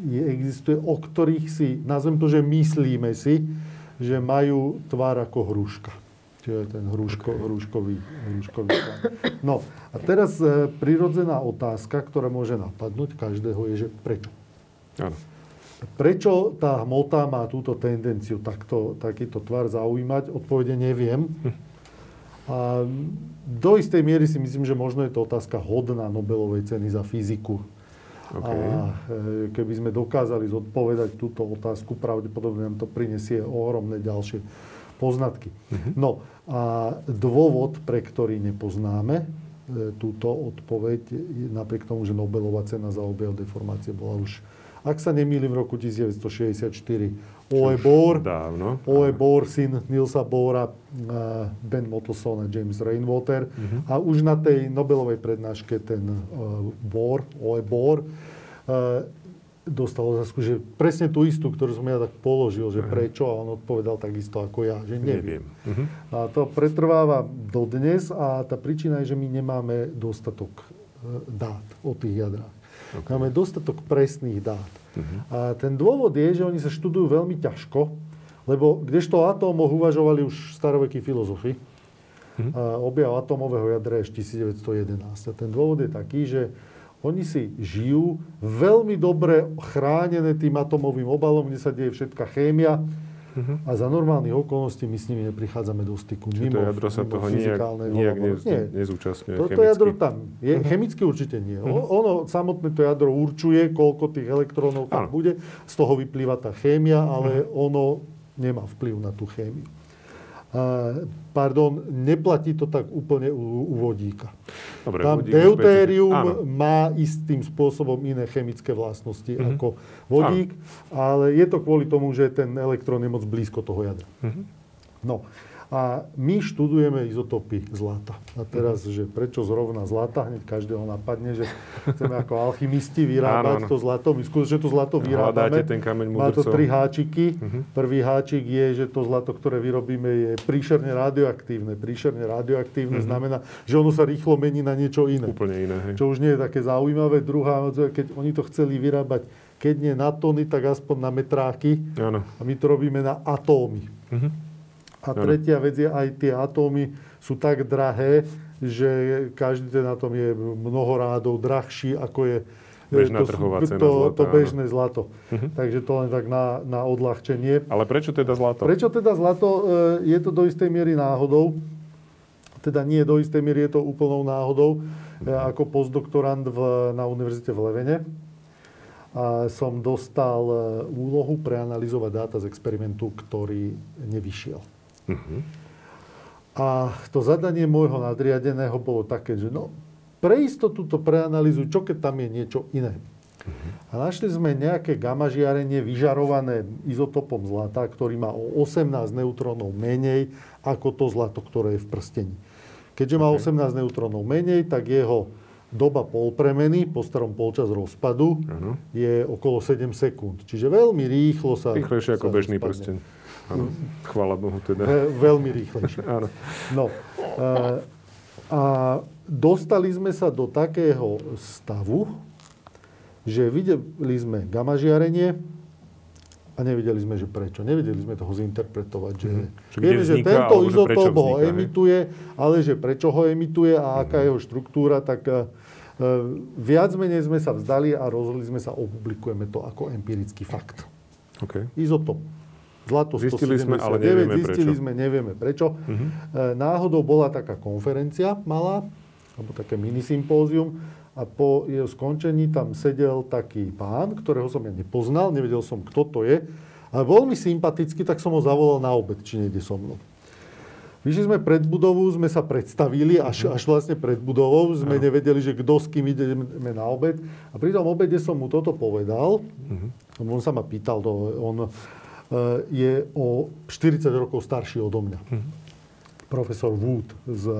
je, existuje, o ktorých si, nazvem to, že myslíme si, že majú tvár ako hruška. Čiže ten hruško, okay. hruškový, hruškový tvár. No a teraz e, prirodzená otázka, ktorá môže napadnúť každého, je, že prečo? Áno. Prečo tá hmota má túto tendenciu takto, takýto tvar zaujímať? Odpovede neviem. Hm. A do istej miery si myslím, že možno je to otázka hodná Nobelovej ceny za fyziku. Okay. A e, keby sme dokázali zodpovedať túto otázku, pravdepodobne nám to prinesie ohromné ďalšie poznatky. Uh-huh. No a dôvod, pre ktorý nepoznáme, túto odpoveď, napriek tomu, že Nobelová cena za objav deformácie bola už, ak sa nemýlim, v roku 1964. Ole Bohr, Dávno. Bohr, syn Nilsa Bohra, Ben Mottelson a James Rainwater. Mhm. A už na tej Nobelovej prednáške ten Bohr, Ole Bohr, uh, dostal otázku, že presne tú istú, ktorú som ja tak položil, že prečo, a on odpovedal takisto ako ja, že neviem. Neviem. Mhm. A to pretrváva dodnes a tá príčina je, že my nemáme dostatok dát o tých jadrách. Okay. Máme dostatok presných dát. Mhm. A ten dôvod je, že oni sa študujú veľmi ťažko, lebo kdežto o atómoch uvažovali už starovekí filozofi, Mhm. a objav atómového jadra je 1911. A ten dôvod je taký, že oni si žijú veľmi dobre chránené tým atomovým obalom, kde sa deje všetká chémia a za normálnych okolností my s nimi neprichádzame do styku. Čiže to jadro sa mimo toho nijak laboru. nez, Nie. nezúčastňuje Toto chemicky. jadro tam je, chemicky určite nie. O- Ono samotné to jadro určuje, koľko tých elektrónov tam Áno. bude. Z toho vyplýva tá chémia, ale ono nemá vplyv na tú chémiu. Pardon, neplatí to tak úplne u, u vodíka. Dobre, Tam vodík deutérium špecifický. Áno. má istým spôsobom iné chemické vlastnosti Mhm. ako vodík, ale je to kvôli tomu, že ten elektrón je moc blízko toho jadra. Mhm. No. A my študujeme izotopy zlata. A teraz, že prečo zrovna zlata, hneď každého napadne, že chceme ako alchymisti vyrábať Áno, áno. to zlato. My skutočne to zlato vyrábame. Hľadáte ten kameň Má to tri háčiky. Mhm. Prvý háčik je, že to zlato, ktoré vyrobíme, je príšerne radioaktívne. Príšerne radioaktívne Mhm. znamená, že ono sa rýchlo mení na niečo iné. Úplne iné, hej. Čo už nie je také zaujímavé. Druhá keď oni to chceli vyrábať, keď nie na tony, tak aspoň na metráky. Áno. A my to robíme na atómy. Mhm. A tretia vec je, aj tie atómy sú tak drahé, že každý ten atóm je mnoho rádov drahší, ako je Bežná to, trhová cena to, zlata, to bežné zlato. Mhm. Takže to len tak na, na odľahčenie. Ale prečo teda zlato? Prečo teda zlato? E, Je to do istej miery náhodou. Teda nie do istej miery, je to úplnou náhodou. E, Ako postdoktorant v, na univerzite v Levene a som dostal e, úlohu preanalizovať dáta z experimentu, ktorý nevyšiel. Mhm. A to zadanie môjho nadriadeného bolo také, že no, pre istotu to preanalizuj, čo keď tam je niečo iné. A našli sme nejaké gamma žiarenie vyžarované izotopom zlata, ktorý má o 18 neutrónov menej ako to zlato, ktoré je v prstení. Keďže má 18 neutrónov menej, tak jeho doba polpremeny po starom polčas rozpadu Áno. je okolo 7 sekúnd. Čiže veľmi rýchlo sa... Rýchlejšie ako sa bežný rozpadne. prsteň. Áno. Chvála Bohu teda. Ve- veľmi rýchlejšie. Áno. No, e, a dostali sme sa do takého stavu, že videli sme gamma žiarenie a nevedeli sme, že prečo. Nevedeli sme toho zinterpretovať. Že kde vieme, že tento izotop ho vzniká, emituje, ale že prečo ho emituje a aká je jeho štruktúra, tak e, e, viac menej sme sa vzdali a rozhodli sme sa, opublikujeme to ako empirický fakt. OK. Izotop. Zlato Zistili sme, 179, ale nevieme zistili prečo. sme, nevieme prečo. Mhm. E, Náhodou bola taká konferencia malá, alebo také minisympózium a po jeho skončení tam sedel taký pán, ktorého som ja nepoznal, nevedel som, kto to je, ale bol mi sympatický, tak som ho zavolal na obed, či nejde so mnou. Vyšli sme pred budovu, sme sa predstavili, až, až vlastne pred budovou, sme nevedeli, že kto s kým ideme na obed. A pri tom obede som mu toto povedal, on sa ma pýtal, to, on je o 40 rokov starší odo mňa. Profesor Wood z e,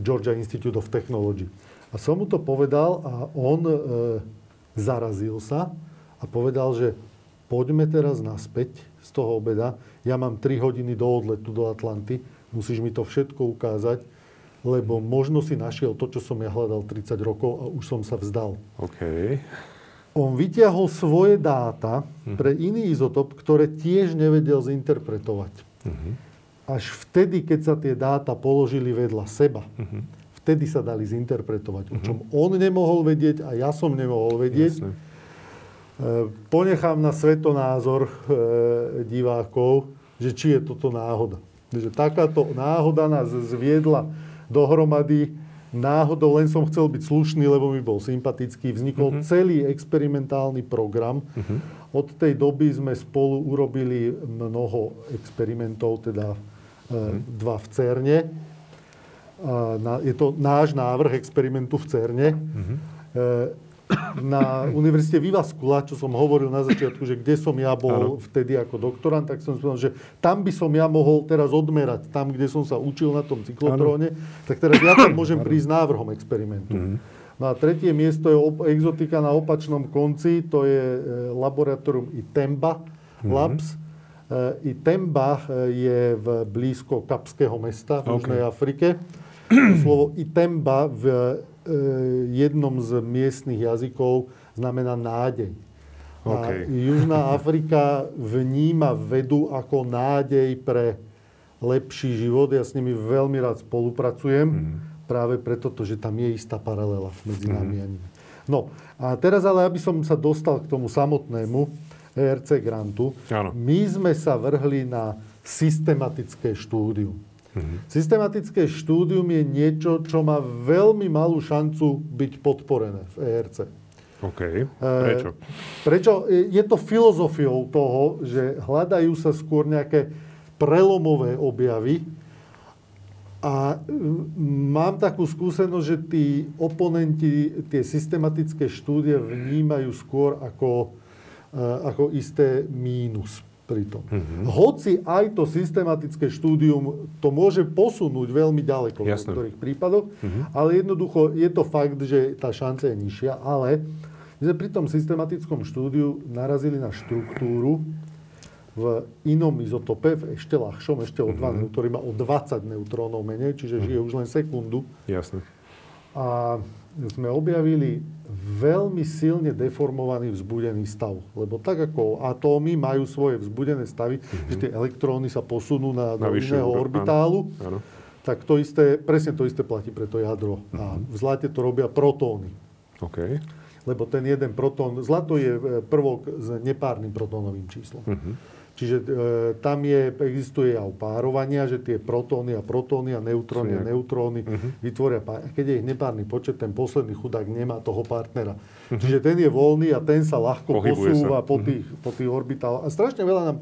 Georgia Institute of Technology. A som mu to povedal a on e, zarazil sa a povedal, že poďme teraz naspäť z toho obeda. Ja mám 3 hodiny do odletu do Atlanty, musíš mi to všetko ukázať, lebo možno si našiel to, čo som ja hľadal 30 rokov a už som sa vzdal. OK. On vyťahol svoje dáta pre iný izotop, ktoré tiež nevedel zinterpretovať. Až vtedy, keď sa tie dáta položili vedľa seba, vtedy sa dali zinterpretovať. O čom on nemohol vedieť a ja som nemohol vedieť. Jasné. E, Ponechám na svetonázor e, divákov, že či je toto náhoda. Že takáto náhoda nás zviedla dohromady. Náhodou len som chcel byť slušný, lebo mi bol sympatický. Vznikol celý experimentálny program. Od tej doby sme spolu urobili mnoho experimentov, teda e, dva v CERNE. je to náš návrh experimentu v CERNE. Mm-hmm. Na Univerzite Vivaskula, čo som hovoril na začiatku, že kde som ja bol ano. vtedy ako doktorant, tak som povedal, že tam by som ja mohol teraz odmerať, tam, kde som sa učil na tom cyklotróne, ano. tak teraz ja tam môžem prísť návrhom experimentu. Mm. No a tretie miesto je exotika na opačnom konci, to je e, laboratórium ITEMBA mm. Labs. E, ITEMBA e, je v blízko Kapského mesta v Južnej okay. Afrike. Slovo ITEMBA v jednom z miestnych jazykov znamená nádej. Okay. A Južná Afrika vníma vedu ako nádej pre lepší život. Ja s nimi veľmi rád spolupracujem, mm. práve preto, že tam je istá paralela medzi nami mm. a nimi. No a teraz ale, aby som sa dostal k tomu samotnému ERC grantu, ano. my sme sa vrhli na systematické štúdium. Mm-hmm. Systematické štúdium je niečo, čo má veľmi malú šancu byť podporené v ERC. OK. Prečo? E, prečo? Je to filozofiou toho, že hľadajú sa skôr nejaké prelomové objavy a mám takú skúsenosť, že tí oponenti tie systematické štúdie vnímajú skôr ako, e, ako isté mínus pri tom. Mm-hmm. Hoci aj to systematické štúdium to môže posunúť veľmi ďaleko Jasne. v niektorých prípadoch, mm-hmm. ale jednoducho je to fakt, že tá šanca je nižšia, ale my sme pri tom systematickom štúdiu narazili na štruktúru v inom izotope, v ešte ľahšom, ešte o 2 mm-hmm. ktorý má o 20 neutrónov menej, čiže mm-hmm. žije už len sekundu. Jasne. A sme objavili veľmi silne deformovaný vzbudený stav. Lebo tak ako atómy majú svoje vzbudené stavy, mm-hmm. že tie elektróny sa posunú na, na do iného orbitálu, áno, áno. tak to isté, presne to isté platí pre to jadro. Mm-hmm. A mhm. v zlate to robia protóny. Okay. Lebo ten jeden protón, zlato je e, prvok s nepárnym protónovým číslom. Mm-hmm. Čiže e, tam je, existuje aj párovania, že tie protóny a protóny a neutróny a neutróny uh-huh. vytvoria pár. Keď je ich nepárny počet, ten posledný chudák nemá toho partnera. Uh-huh. Čiže ten je voľný a ten sa ľahko Pohybuje posúva sa. po, mhm. tých, uh-huh. po tých orbitáloch. A strašne veľa nám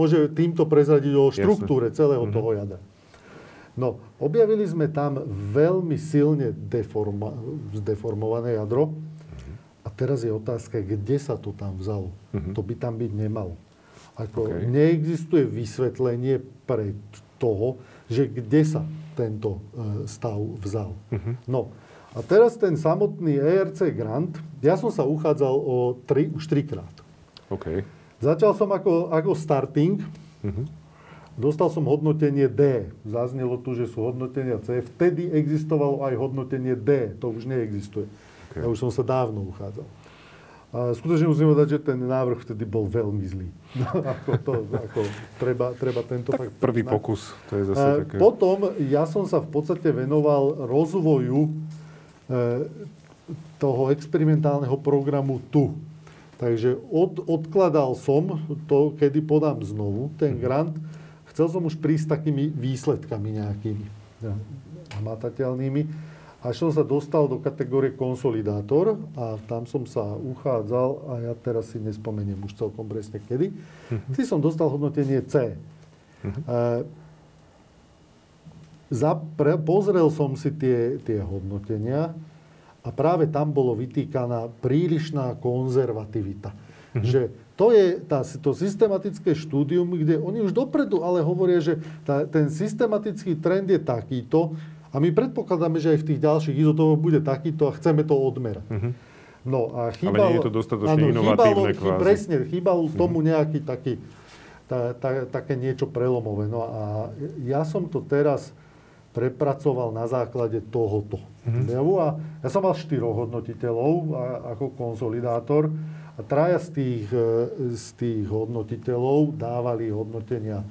môže týmto prezradiť o štruktúre Jasne. celého uh-huh. toho jadra. No, objavili sme tam veľmi silne deforma, zdeformované jadro. A teraz je otázka, kde sa to tam vzalo. Uh-huh. To by tam byť nemalo. Ako okay. neexistuje vysvetlenie pre toho, že kde sa tento e, stav vzal. Uh-huh. No a teraz ten samotný ERC grant, ja som sa uchádzal o tri, už trikrát. Okay. Začal som ako, ako starting, uh-huh. dostal som hodnotenie D. Zaznelo tu, že sú hodnotenia C. Vtedy existovalo aj hodnotenie D. To už neexistuje. Okay. Ja už som sa dávno uchádzal. A skutočne musím povedať, že ten návrh vtedy bol veľmi zlý. ako to, ako treba, treba tento tak fakt prvý pokus, to je zase a také... Potom ja som sa v podstate venoval rozvoju e, toho experimentálneho programu tu. Takže od, odkladal som to, kedy podám znovu ten mhm. grant. Chcel som už prísť s takými výsledkami nejakými hmatateľnými až som sa dostal do kategórie konsolidátor a tam som sa uchádzal a ja teraz si nespomeniem už celkom presne kedy. Uh-huh. Ty som dostal hodnotenie C. Uh-huh. E, za, pre, pozrel som si tie, tie hodnotenia a práve tam bolo vytýkaná prílišná konzervativita. Uh-huh. Že to je tá, to systematické štúdium, kde oni už dopredu ale hovoria, že tá, ten systematický trend je takýto, a my predpokladáme, že aj v tých ďalších izotopoch bude takýto a chceme to odmerať. Uh-huh. No a chýbal, Ale nie je to dostatočne áno, inovatívne chýbalo, kvázi. Presne, chýbal uh-huh. tomu nejaký taký, tá, tá, také niečo prelomové. No a ja som to teraz prepracoval na základe tohoto. Uh-huh. A ja som mal štyroch hodnotiteľov ako konsolidátor a traja z tých, e, z tých hodnotiteľov dávali hodnotenia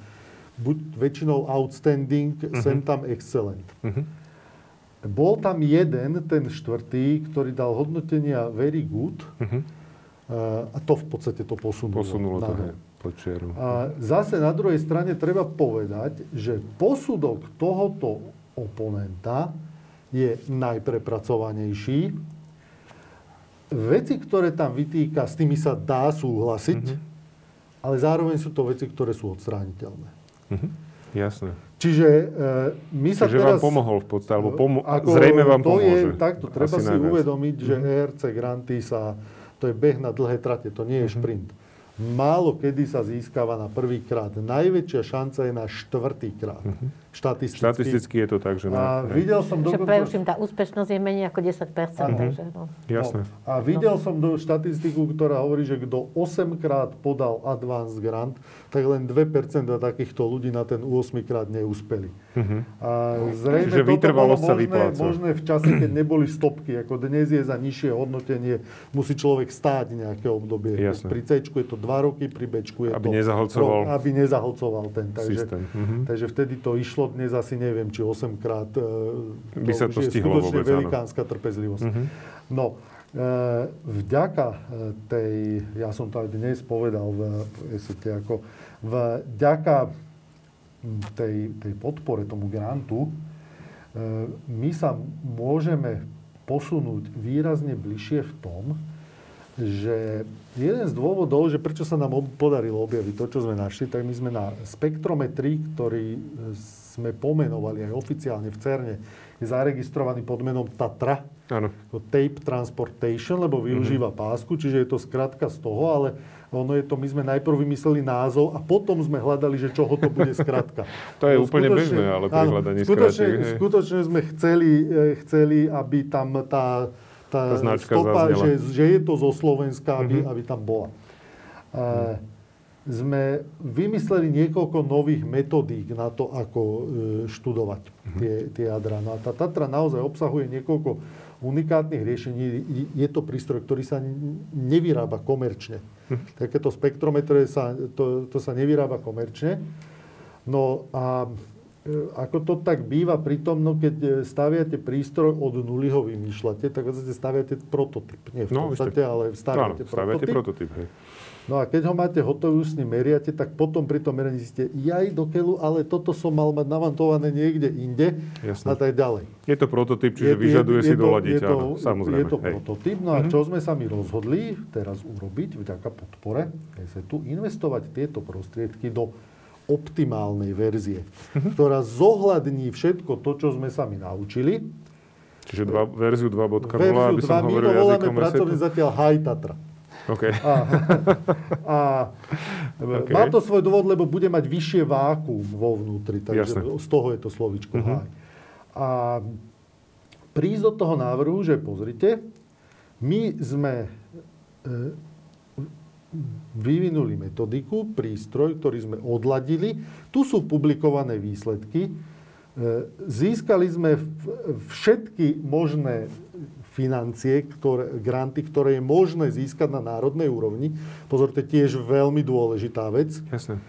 buď väčšinou outstanding, uh-huh. sem tam excellent. Uh-huh. Bol tam jeden, ten štvrtý, ktorý dal hodnotenia very good uh-huh. a to v podstate to posunulo. Posunulo to, hej, A zase na druhej strane treba povedať, že posudok tohoto oponenta je najprepracovanejší. Veci, ktoré tam vytýka, s tými sa dá súhlasiť, uh-huh. ale zároveň sú to veci, ktoré sú odstrániteľné. Uh-huh. Jasné. Čiže e, my sa Čiže teraz... vám pomohol v podstate, alebo pomo- Ako zrejme vám to pomôže. Je, takto, treba Asi si najviac. uvedomiť, že Mhm. ERC granty sa, to je beh na dlhé trate, to nie je Mhm. šprint. Málo kedy sa získava na prvý krát. Najväčšia šanca je na štvrtý krát. Štatisticky. Mhm. Štatisticky je to tak, že... A videl som Že dokonca... preruším, tá úspešnosť je menej ako 10%. Takže, no. Jasné. No. A videl som do štatistiku, ktorá hovorí, že kto 8 krát podal advance grant, tak len 2% takýchto ľudí na ten 8 krát neúspeli. A zrejme Čiže toto bolo možné, vypláca. možné v čase, keď neboli stopky. Ako dnes je za nižšie hodnotenie, musí človek stáť nejaké obdobie. Jasné. Pri C je to 2 roky, pri B je Aby to... nezahlcoval rok, aby nezahlcoval ten. Takže, systém. Mhm. takže vtedy to išlo, dnes asi neviem, či 8 krát. e, By sa to už je stihlo skutočne vôbec, áno. velikánska trpezlivosť. Mhm. No, e, vďaka e, tej, ja som to aj dnes povedal v esete, ako vďaka tej, tej podpore, tomu grantu, e, my sa môžeme posunúť výrazne bližšie v tom, že jeden z dôvodov, že prečo sa nám podarilo objaviť to, čo sme našli, tak my sme na spektrometri, ktorý sme pomenovali aj oficiálne v CERNE, je zaregistrovaný pod menom Tatra, Áno. tape transportation, lebo využíva Mhm. pásku, čiže je to skratka z toho, ale ono je to, my sme najprv vymysleli názov a potom sme hľadali, že čoho to bude skratka. To je No, úplne skutočne- bežné, ale pri hľadaní skutočne, skratiek, hej. skutočne sme chceli, e, chceli, aby tam tá, tá, Tá stopa, zaznela. že, že je to zo Slovenska, aby, Mhm. aby tam bola. E, sme vymysleli niekoľko nových metodík na to, ako e, študovať Mhm. tie, tie jadra. No a tá Tatra naozaj obsahuje niekoľko unikátnych riešení. Je to prístroj, ktorý sa nevyrába komerčne. Mhm. Takéto spektrometre sa, to, to sa nevyrába komerčne. No a e, ako to tak býva pri tom, no keď e, staviate prístroj od nuly ho vymýšľate, tak v podstate staviate prototyp. Nie v No, podstate, ale Áno, staviate, staviate prototyp. prototyp. Hej. No a keď ho máte hotový, ním meriate, tak potom pri tom meraní zistíte, jaj do keľu, ale toto som mal mať navantované niekde inde Jasné. a tak ďalej. Je to prototyp, čiže vyžaduje si to- doladiť, je to, áno, samozrejme. Je to hej. Mhm. prototyp. No a čo sme sa mi rozhodli teraz urobiť vďaka podpore tu investovať tieto prostriedky do optimálnej verzie, Mhm. ktorá zohľadní všetko to, čo sme sa mi naučili. Čiže dva, verziu 2.0, Verziu aby 2 som my hovoril to voláme jazykom pracovne zatiaľ High Tatra. OK. A, a OK. má to svoj dôvod, lebo bude mať vyššie vákuum vo vnútri, takže Jasné. z toho je to slovičko Mhm. high. A prísť do toho návrhu, že pozrite, my sme e, vyvinuli metodiku, prístroj, ktorý sme odladili. Tu sú publikované výsledky. E, Získali sme všetky možné financie, ktoré, granty, ktoré je možné získať na národnej úrovni. Pozor, to je tiež veľmi dôležitá vec. Jasné.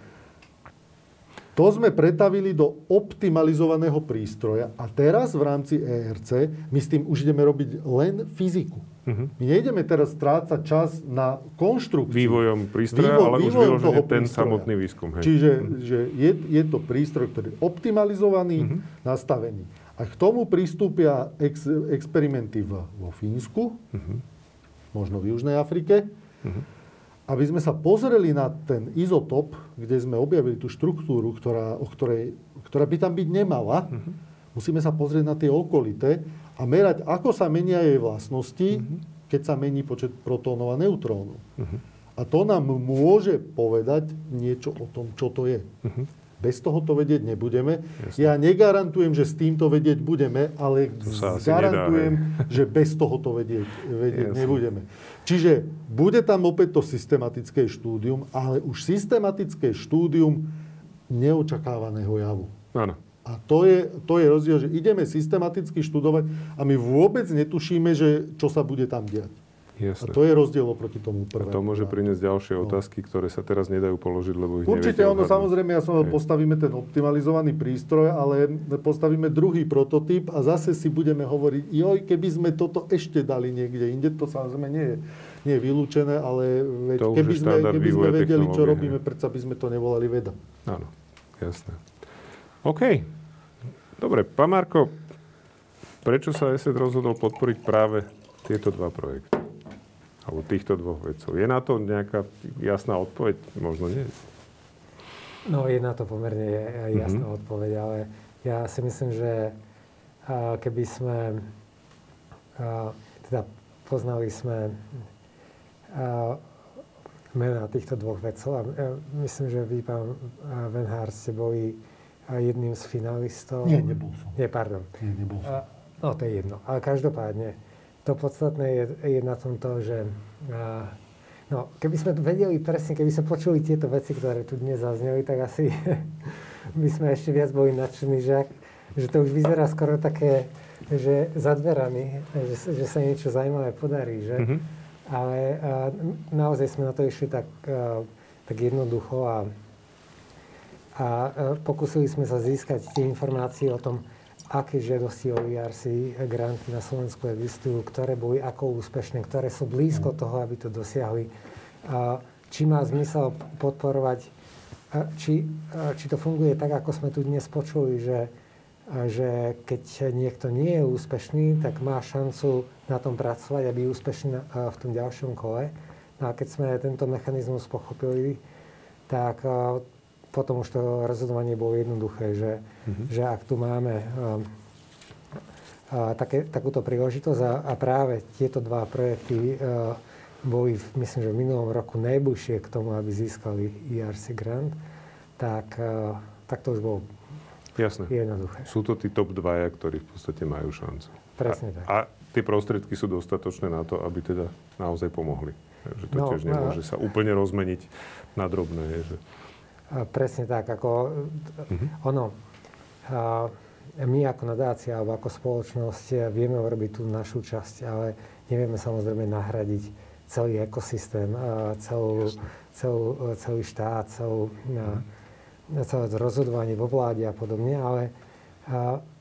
To sme pretavili do optimalizovaného prístroja a teraz v rámci ERC my s tým už ideme robiť len fyziku. Mhm. My nejdeme teraz strácať čas na konštrukciu. Vývojom prístroja, Vývoj- ale už vyložene ten prístroja. samotný výskum. Hej. Čiže že je, je to prístroj, ktorý je optimalizovaný, Mhm. nastavený. A k tomu pristúpia ex, experimenty v, vo Fínsku, Mhm. možno v Južnej Afrike, aby sme sa pozreli na ten izotop, kde sme objavili tú štruktúru, ktorá, o ktorej, ktorá by tam byť nemala. Mhm. Musíme sa pozrieť na tie okolité a merať, ako sa menia jej vlastnosti, Mhm. keď sa mení počet protónov a neutrónov. A to nám môže povedať niečo o tom, čo to je. Bez toho to vedieť nebudeme. Jasne. Ja negarantujem, že s týmto vedieť budeme, ale garantujem, nedá, že bez toho to vedieť, vedieť Jasne. nebudeme. Čiže bude tam opäť to systematické štúdium, ale už systematické štúdium neočakávaného javu. Áno. A to je, to je rozdiel, že ideme systematicky študovať a my vôbec netušíme, že čo sa bude tam diať. A Jasné. to je rozdiel oproti tomu A prvému. to môže priniesť ďalšie No. otázky, ktoré sa teraz nedajú položiť, lebo ich Určite ono, samozrejme, ja som Hej. postavíme ten optimalizovaný prístroj, ale postavíme druhý prototyp a zase si budeme hovoriť, joj, keby sme toto ešte dali niekde inde, to samozrejme nie je, nie je vylúčené, ale veď, keby, sme, keby sme vedeli, čo robíme, predsa by sme to nevolali veda. Áno, jasné. OK. Dobre, pán Marko, prečo sa ESET rozhodol podporiť práve tieto dva projekty? Alebo týchto dvoch vedcov. Je na to nejaká jasná odpoveď? Možno nie. No, je na to pomerne jasná mm-hmm. odpoveď, ale ja si myslím, že keby sme, teda poznali sme mena týchto dvoch vedcov a myslím, že vy, pán Venhár, ste boli jedným z finalistov. Nie, nebol som. Nie, pardon. Nie, nebol som. No, to je jedno. Ale každopádne, to podstatné je, je na tom to, že No, keby sme vedeli presne, keby sme počuli tieto veci, ktoré tu dnes zazneli, tak asi by sme ešte viac boli nadšení, že, že to už vyzerá skoro také, že za dverami, že, že sa niečo zaujímavé podarí, že? Mm-hmm. Ale naozaj sme na to išli tak, tak jednoducho a, a pokúsili sme sa získať tie informácie o tom, aké žiadosti o ERC granty na Slovensku existujú, ktoré boli ako úspešné, ktoré sú blízko mm. toho, aby to dosiahli. Či má zmysel podporovať, či, či to funguje tak, ako sme tu dnes počuli, že, že keď niekto nie je úspešný, tak má šancu na tom pracovať, aby úspešný v tom ďalšom kole. No a keď sme tento mechanizmus pochopili, tak potom už to rozhodovanie bolo jednoduché, že, mm-hmm. že ak tu máme um, a také, takúto príležitosť a, a práve tieto dva projekty uh, boli, myslím, že v minulom roku najbližšie k tomu, aby získali ERC grant, tak, uh, tak to už bolo Jasné. jednoduché. Sú to tí top dvaja, ktorí v podstate majú šancu. Presne a, tak. A tie prostriedky sú dostatočné na to, aby teda naozaj pomohli. Že to no, tiež nemôže sa úplne rozmeniť na drobné. Že... Presne tak, ako mm-hmm. ono, my ako nadácia alebo ako spoločnosť vieme urobiť tú našu časť, ale nevieme samozrejme nahradiť celý ekosystém, celú, celú, celý štát, celú, mm-hmm. celé rozhodovanie vo vláde a podobne, ale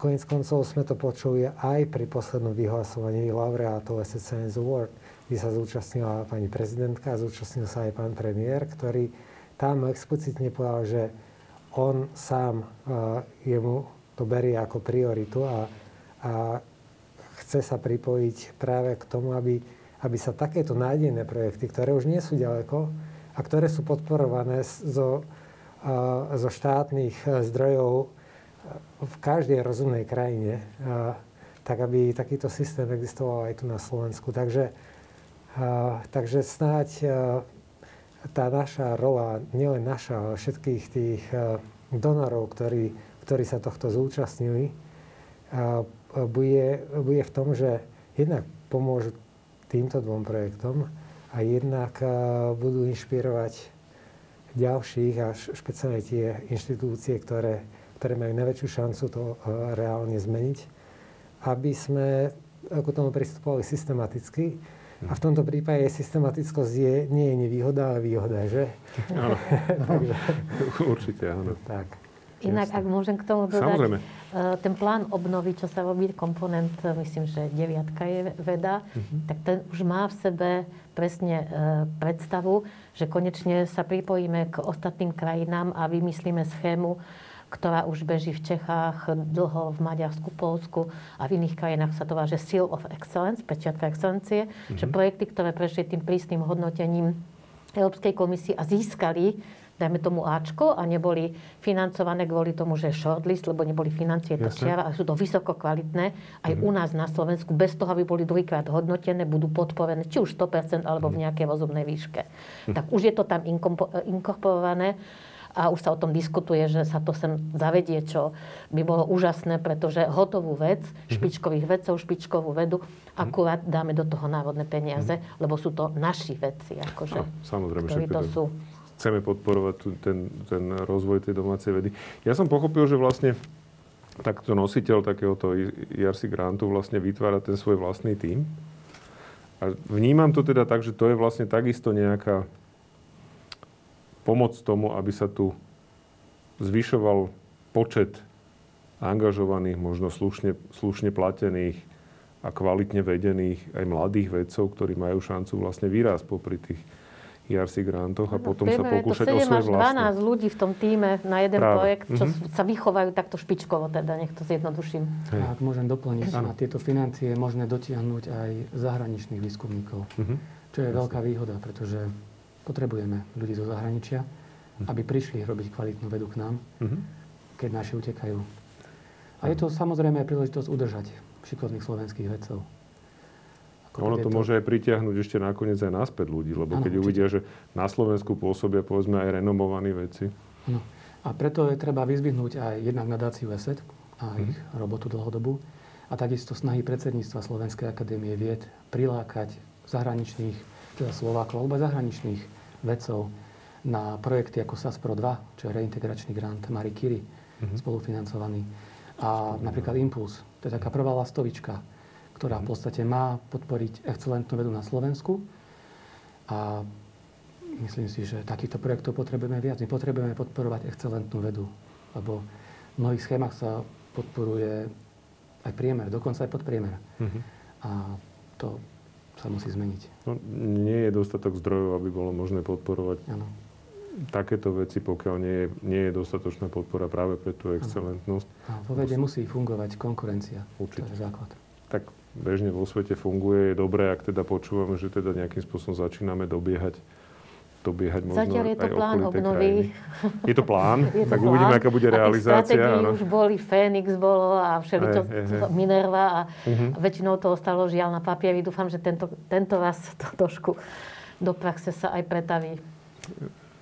konec koncov sme to počuli aj pri poslednom vyhlasovaní laureátov SSNS Award, kde sa zúčastnila pani prezidentka a zúčastnil sa aj pán premiér, ktorý tam explicitne povedal, že on sám uh, jemu to berie ako prioritu a, a chce sa pripojiť práve k tomu, aby, aby sa takéto nádejné projekty, ktoré už nie sú ďaleko a ktoré sú podporované zo, uh, zo štátnych zdrojov v každej rozumnej krajine, tak aby takýto systém existoval aj tu na Slovensku. Takže, takže snáď tá naša rola, nielen naša, ale všetkých tých eh, donorov, ktorí, ktorí sa tohto zúčastnili, bude, bude v tom, že jednak pomôžu týmto dvom projektom a jednak eh, budú inšpirovať ďalších a špeciálne tie inštitúcie, ktoré, ktoré majú najväčšiu šancu to eh, reálne zmeniť, aby sme ako tomu pristupovali systematicky a v tomto prípade systematickosť je, nie je nevýhoda, ale výhoda, že? Áno. Určite, áno. Tak. Inak, Jasne. ak môžem k tomu dodať, Samozrejme. Eh, ten plán obnovy, čo sa robí, komponent, eh, myslím, že deviatka je veda, uh-huh. tak ten už má v sebe presne eh, predstavu, že konečne sa pripojíme k ostatným krajinám a vymyslíme schému, ktorá už beží v Čechách, dlho v Maďarsku, Polsku a v iných krajinách sa to váže Seal of Excellence, pečiatka excelencie, mm-hmm. že projekty, ktoré prešli tým prísnym hodnotením Európskej komisie a získali dajme tomu Ačko a neboli financované kvôli tomu, že shortlist, lebo neboli financie, to čiara, a sú to vysoko kvalitné. Aj mm. u nás na Slovensku, bez toho, aby boli druhýkrát hodnotené, budú podporené, či už 100% alebo v mhm. nejakej rozumnej výške. Mm. Tak už je to tam inkorporované a už sa o tom diskutuje, že sa to sem zavedie, čo by bolo úžasné, pretože hotovú vec, mhm. špičkových vedcov, špičkovú vedu, mhm. akurát dáme do toho národné peniaze, mhm. lebo sú to naši vedci, akože, no, samozrejme, ktorí to sú. Chceme podporovať ten, ten rozvoj tej domácej vedy. Ja som pochopil, že vlastne takto nositeľ takéhoto IRC grantu vlastne vytvára ten svoj vlastný tím. A vnímam to teda tak, že to je vlastne takisto nejaká pomoc tomu, aby sa tu zvyšoval počet angažovaných, možno slušne, slušne platených a kvalitne vedených aj mladých vedcov, ktorí majú šancu vlastne vyrásť popri tých IRC grantoch a potom sa pokúšať o svoje vlastné. 12 ľudí v tom týme na jeden Práve. projekt, čo mm-hmm. sa vychovajú takto špičkovo, teda nech to zjednoduším. Hej. Ak môžem doplniť, na tieto financie je možné dotiahnuť aj zahraničných výskumníkov, mm-hmm. čo je Jasne. veľká výhoda, pretože potrebujeme ľudí zo zahraničia. aby prišli robiť kvalitnú vedu k nám, Mhm. keď naši utekajú. A je to samozrejme príležitosť udržať šikovných slovenských vedcov. Ako Ono to môže aj pritiahnuť ešte nakoniec aj naspäť ľudí, lebo Áno, keď určite. uvidia, že na Slovensku pôsobia povedzme aj renomovaní vedci. Áno. A preto je treba vyzvihnúť aj jednak nadáciu ESET a ich robotu dlhodobú a takisto snahy predsedníctva Slovenskej akadémie vied prilákať zahraničných, teda Slovákov alebo zahraničných vedcov na projekty ako SASPRO 2, čo je reintegračný grant Marie Curie, spolufinancovaný. A napríklad Impuls, to je taká prvá lastovička, ktorá v podstate má podporiť excelentnú vedu na Slovensku. A myslím si, že takýchto projektov potrebujeme viac. My potrebujeme podporovať excelentnú vedu, lebo v mnohých schémach sa podporuje aj priemer, dokonca aj podpriemer. Mhm. A to sa musí zmeniť. No, nie je dostatok zdrojov, aby bolo možné podporovať Áno. takéto veci, pokiaľ nie je, nie je dostatočná podpora práve pre tú excelentnosť. A vo vede musí fungovať konkurencia. Určite. To je základ. Tak bežne vo svete funguje. Je dobré, ak teda počúvame, že teda nejakým spôsobom začíname dobiehať dobiehať možno Zatiaľ je to aj plán obnovy. krajiny. Je to plán? Je to tak plán. uvidíme, aká bude A realizácia. áno. už boli, Fénix bolo a všeličo. Minerva a Mhm. väčšinou to ostalo žiaľ na papieri. Dúfam, že tento, tento raz to trošku do praxe sa aj pretaví.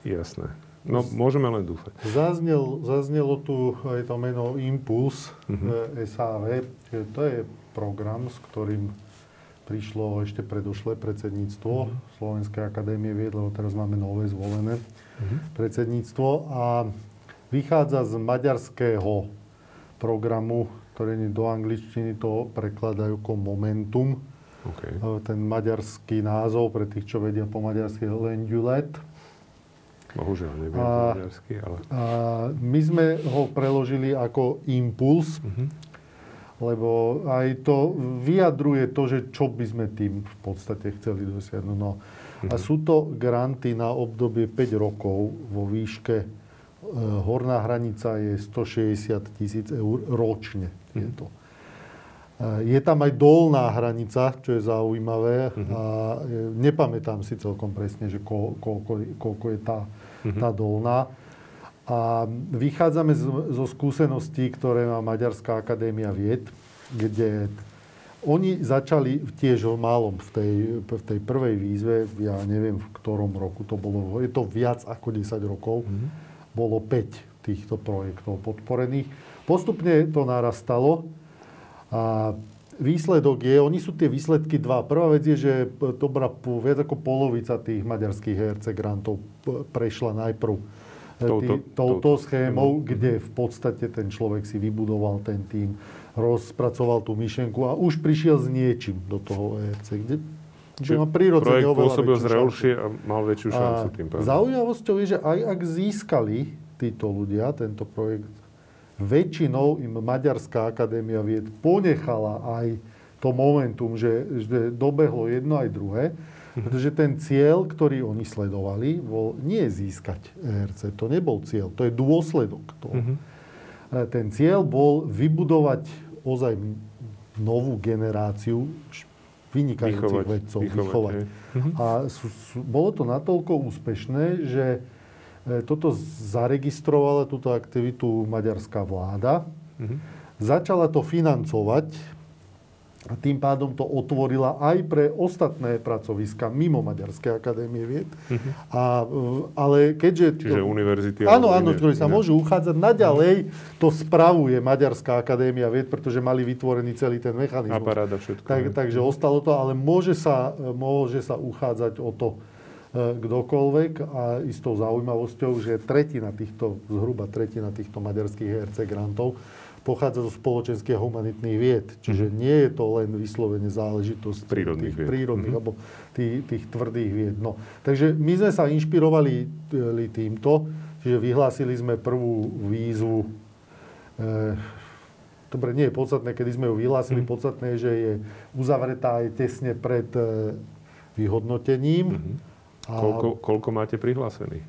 Jasné. No, môžeme len dúfať. Zaznel, zaznelo tu aj to meno Impuls Mhm. e, SAV. že To je program, s ktorým prišlo ešte predošlé predsedníctvo Mhm. Slovenskej akadémie vied, lebo teraz máme nové zvolené Mhm. predsedníctvo a vychádza z maďarského programu, ktorý do angličtiny to prekladajú ako Momentum. Okay. E, Ten maďarský názov, pre tých, čo vedia po maďarsky, Lendulet. Bohužiaľ, neviem po maďarsky, ale... A my sme ho preložili ako impuls, Mhm. Lebo aj to vyjadruje to, že čo by sme tým v podstate chceli dosiahnuť. No. A sú to granty na obdobie 5 rokov vo výške, e, horná hranica je 160 tisíc eur ročne. Je, to. E, je tam aj dolná hranica, čo je zaujímavé. A e, nepamätám si celkom presne, že ko, koľko, koľko je tá, tá dolná. A vychádzame z, zo skúseností, ktoré má Maďarská akadémia vied, kde oni začali tiež o málom v tej, v tej prvej výzve, ja neviem v ktorom roku to bolo, je to viac ako 10 rokov, bolo 5 týchto projektov podporených. Postupne to narastalo a výsledok je, oni sú tie výsledky dva. Prvá vec je, že dobrá, viac ako polovica tých maďarských ERC grantov prešla najprv Touto- tý, touto touto schémou, kde v podstate ten človek si vybudoval ten tým, rozpracoval tú myšlienku a už prišiel s niečím do toho ERC, kde, kde má prirodzene projekt pôsobil zrelšie a mal väčšiu šancu A tým pádom. Zaujímavosťou je, že aj ak získali títo ľudia tento projekt, väčšinou im Maďarská akadémia vied ponechala aj to momentum, že, že dobehlo jedno aj druhé, pretože ten cieľ, ktorý oni sledovali, bol nie získať ERC. To nebol cieľ, to je dôsledok toho. Mhm. E, Ten cieľ bol vybudovať ozaj novú generáciu vynikajúcich vedcov. vychovať, vychovať. A sú, sú, bolo to natoľko úspešné, že e, toto zaregistrovala túto aktivitu maďarská vláda. Mhm. Začala to financovať a tým pádom to otvorila aj pre ostatné pracoviska mimo Maďarskej akadémie vied. A, e, ale keďže... Čiže univerzity... Áno, áno, ktorí sa iné. môžu uchádzať. Naďalej to spravuje Maďarská akadémia vied, pretože mali vytvorený celý ten mechanizmus. A všetko. Tak, takže ostalo to, ale môže sa, môže sa uchádzať o to e, kdokoľvek a istou zaujímavosťou, že tretina týchto, zhruba tretina týchto maďarských ERC grantov pochádza zo spoločenských a humanitných vied. Čiže nie je to len vyslovene záležitosť Prírodných tých vied. prírodných Mhm. alebo tých, tých tvrdých vied. No. Takže my sme sa inšpirovali e, týmto, čiže vyhlásili sme prvú výzvu e, Dobre, nie je podstatné, kedy sme ju vyhlásili. Mhm. Podstatné je, že je uzavretá aj tesne pred e, vyhodnotením. A Mhm. Koľko, koľko máte prihlásených?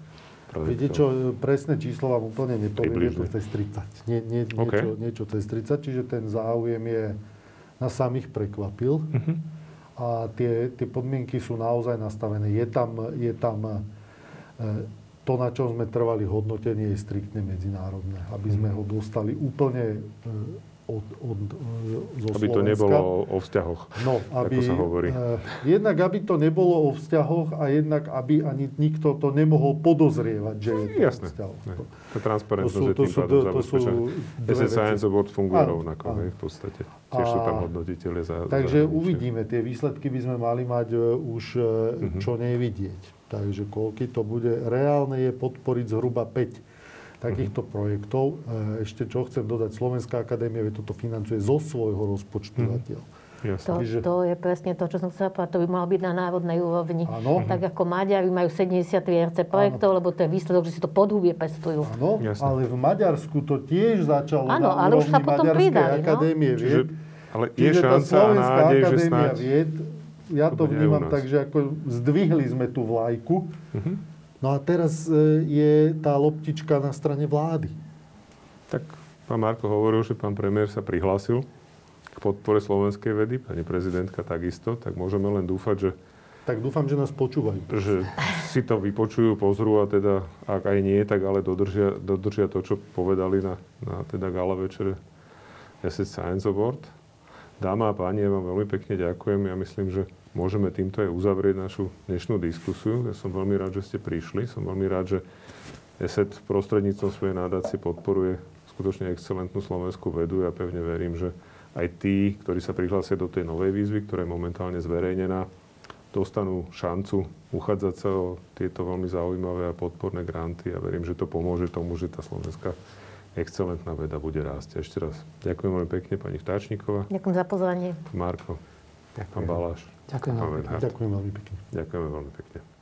Viete projektov? čo, e, presné číslo vám úplne nepoviem, je to cez 30. Nie, nie, OK. niečo, niečo cez 30, čiže ten záujem je, nás samých prekvapil. Mhm. A tie, tie podmienky sú naozaj nastavené. Je tam, je tam e, to, na čom sme trvali hodnotenie, je striktne medzinárodné. Aby sme ho dostali úplne e, od, od, e, zo Aby to Slovenska. nebolo o, vzťahoch, No, aby, ako sa hovorí. eh, jednak, aby to nebolo o vzťahoch a jednak, aby ani nikto to nemohol podozrievať, že je to Jasné. Ne. To, Tá transparentnosť To sú- je to tým sú- pádom to- to sú Science. Award funguje Áno, rovnako, áno. hej, v podstate. Tiež sú tam hodnotiteľe za takže zahraničie. uvidíme. Tie výsledky by sme mali mať eh, už Mhm. čo nevidieť. Takže koľky to bude. Reálne je podporiť zhruba 5 takýchto Mhm. projektov. Eh, Ešte čo chcem dodať, Slovenská akadémia toto financuje zo svojho rozpočtu Mhm. zatiaľ. To, Čiže- to je presne to, čo som chcela povedať. To by malo byť na národnej úrovni. Áno. Tak ako Maďari majú 70 VRC projektov, lebo to je výsledok, že si to podhubie pestujú. Áno, ale v Maďarsku to tiež začalo Áno, na ale už sa úrovni potom Maďarskej pridali, no. akadémie Čiže, vied. ale je Čiže tá šanca a Slovenská nádej, že akadémia snáď... vied, ja to to vnímam tak, že ako zdvihli sme tú vlajku. Mhm. No a teraz e, je tá loptička na strane vlády. Tak pán Marko hovoril, že pán premiér sa prihlásil k podpore slovenskej vedy, pani prezidentka takisto, tak môžeme len dúfať, že, Tak dúfam, že nás počúvajú. že si to vypočujú, pozrú a teda, ak aj nie, tak ale dodržia, dodržia to, čo povedali na, na teda gala večere Asset Science Award. Dáma a páni, ja vám veľmi pekne ďakujem. Ja myslím, že môžeme týmto aj uzavrieť našu dnešnú diskusiu. Ja som veľmi rád, že ste prišli. Som veľmi rád, že ESET prostredníctvom svojej nadácie podporuje skutočne excelentnú slovenskú vedu. Ja pevne verím, že aj tí, ktorí sa prihlásia do tej novej výzvy, ktorá je momentálne zverejnená, dostanú šancu uchádzať sa o tieto veľmi zaujímavé a podporné granty a verím, že to pomôže tomu, že tá slovenská excelentná veda bude rásť. Ešte raz ďakujem veľmi pekne pani Vtáčniková, Ďakujem za pozvanie. Marko, pán Ďakujem. Baláš, pán veľmi. Ďakujem veľmi pekne. Ďakujeme veľmi pekne.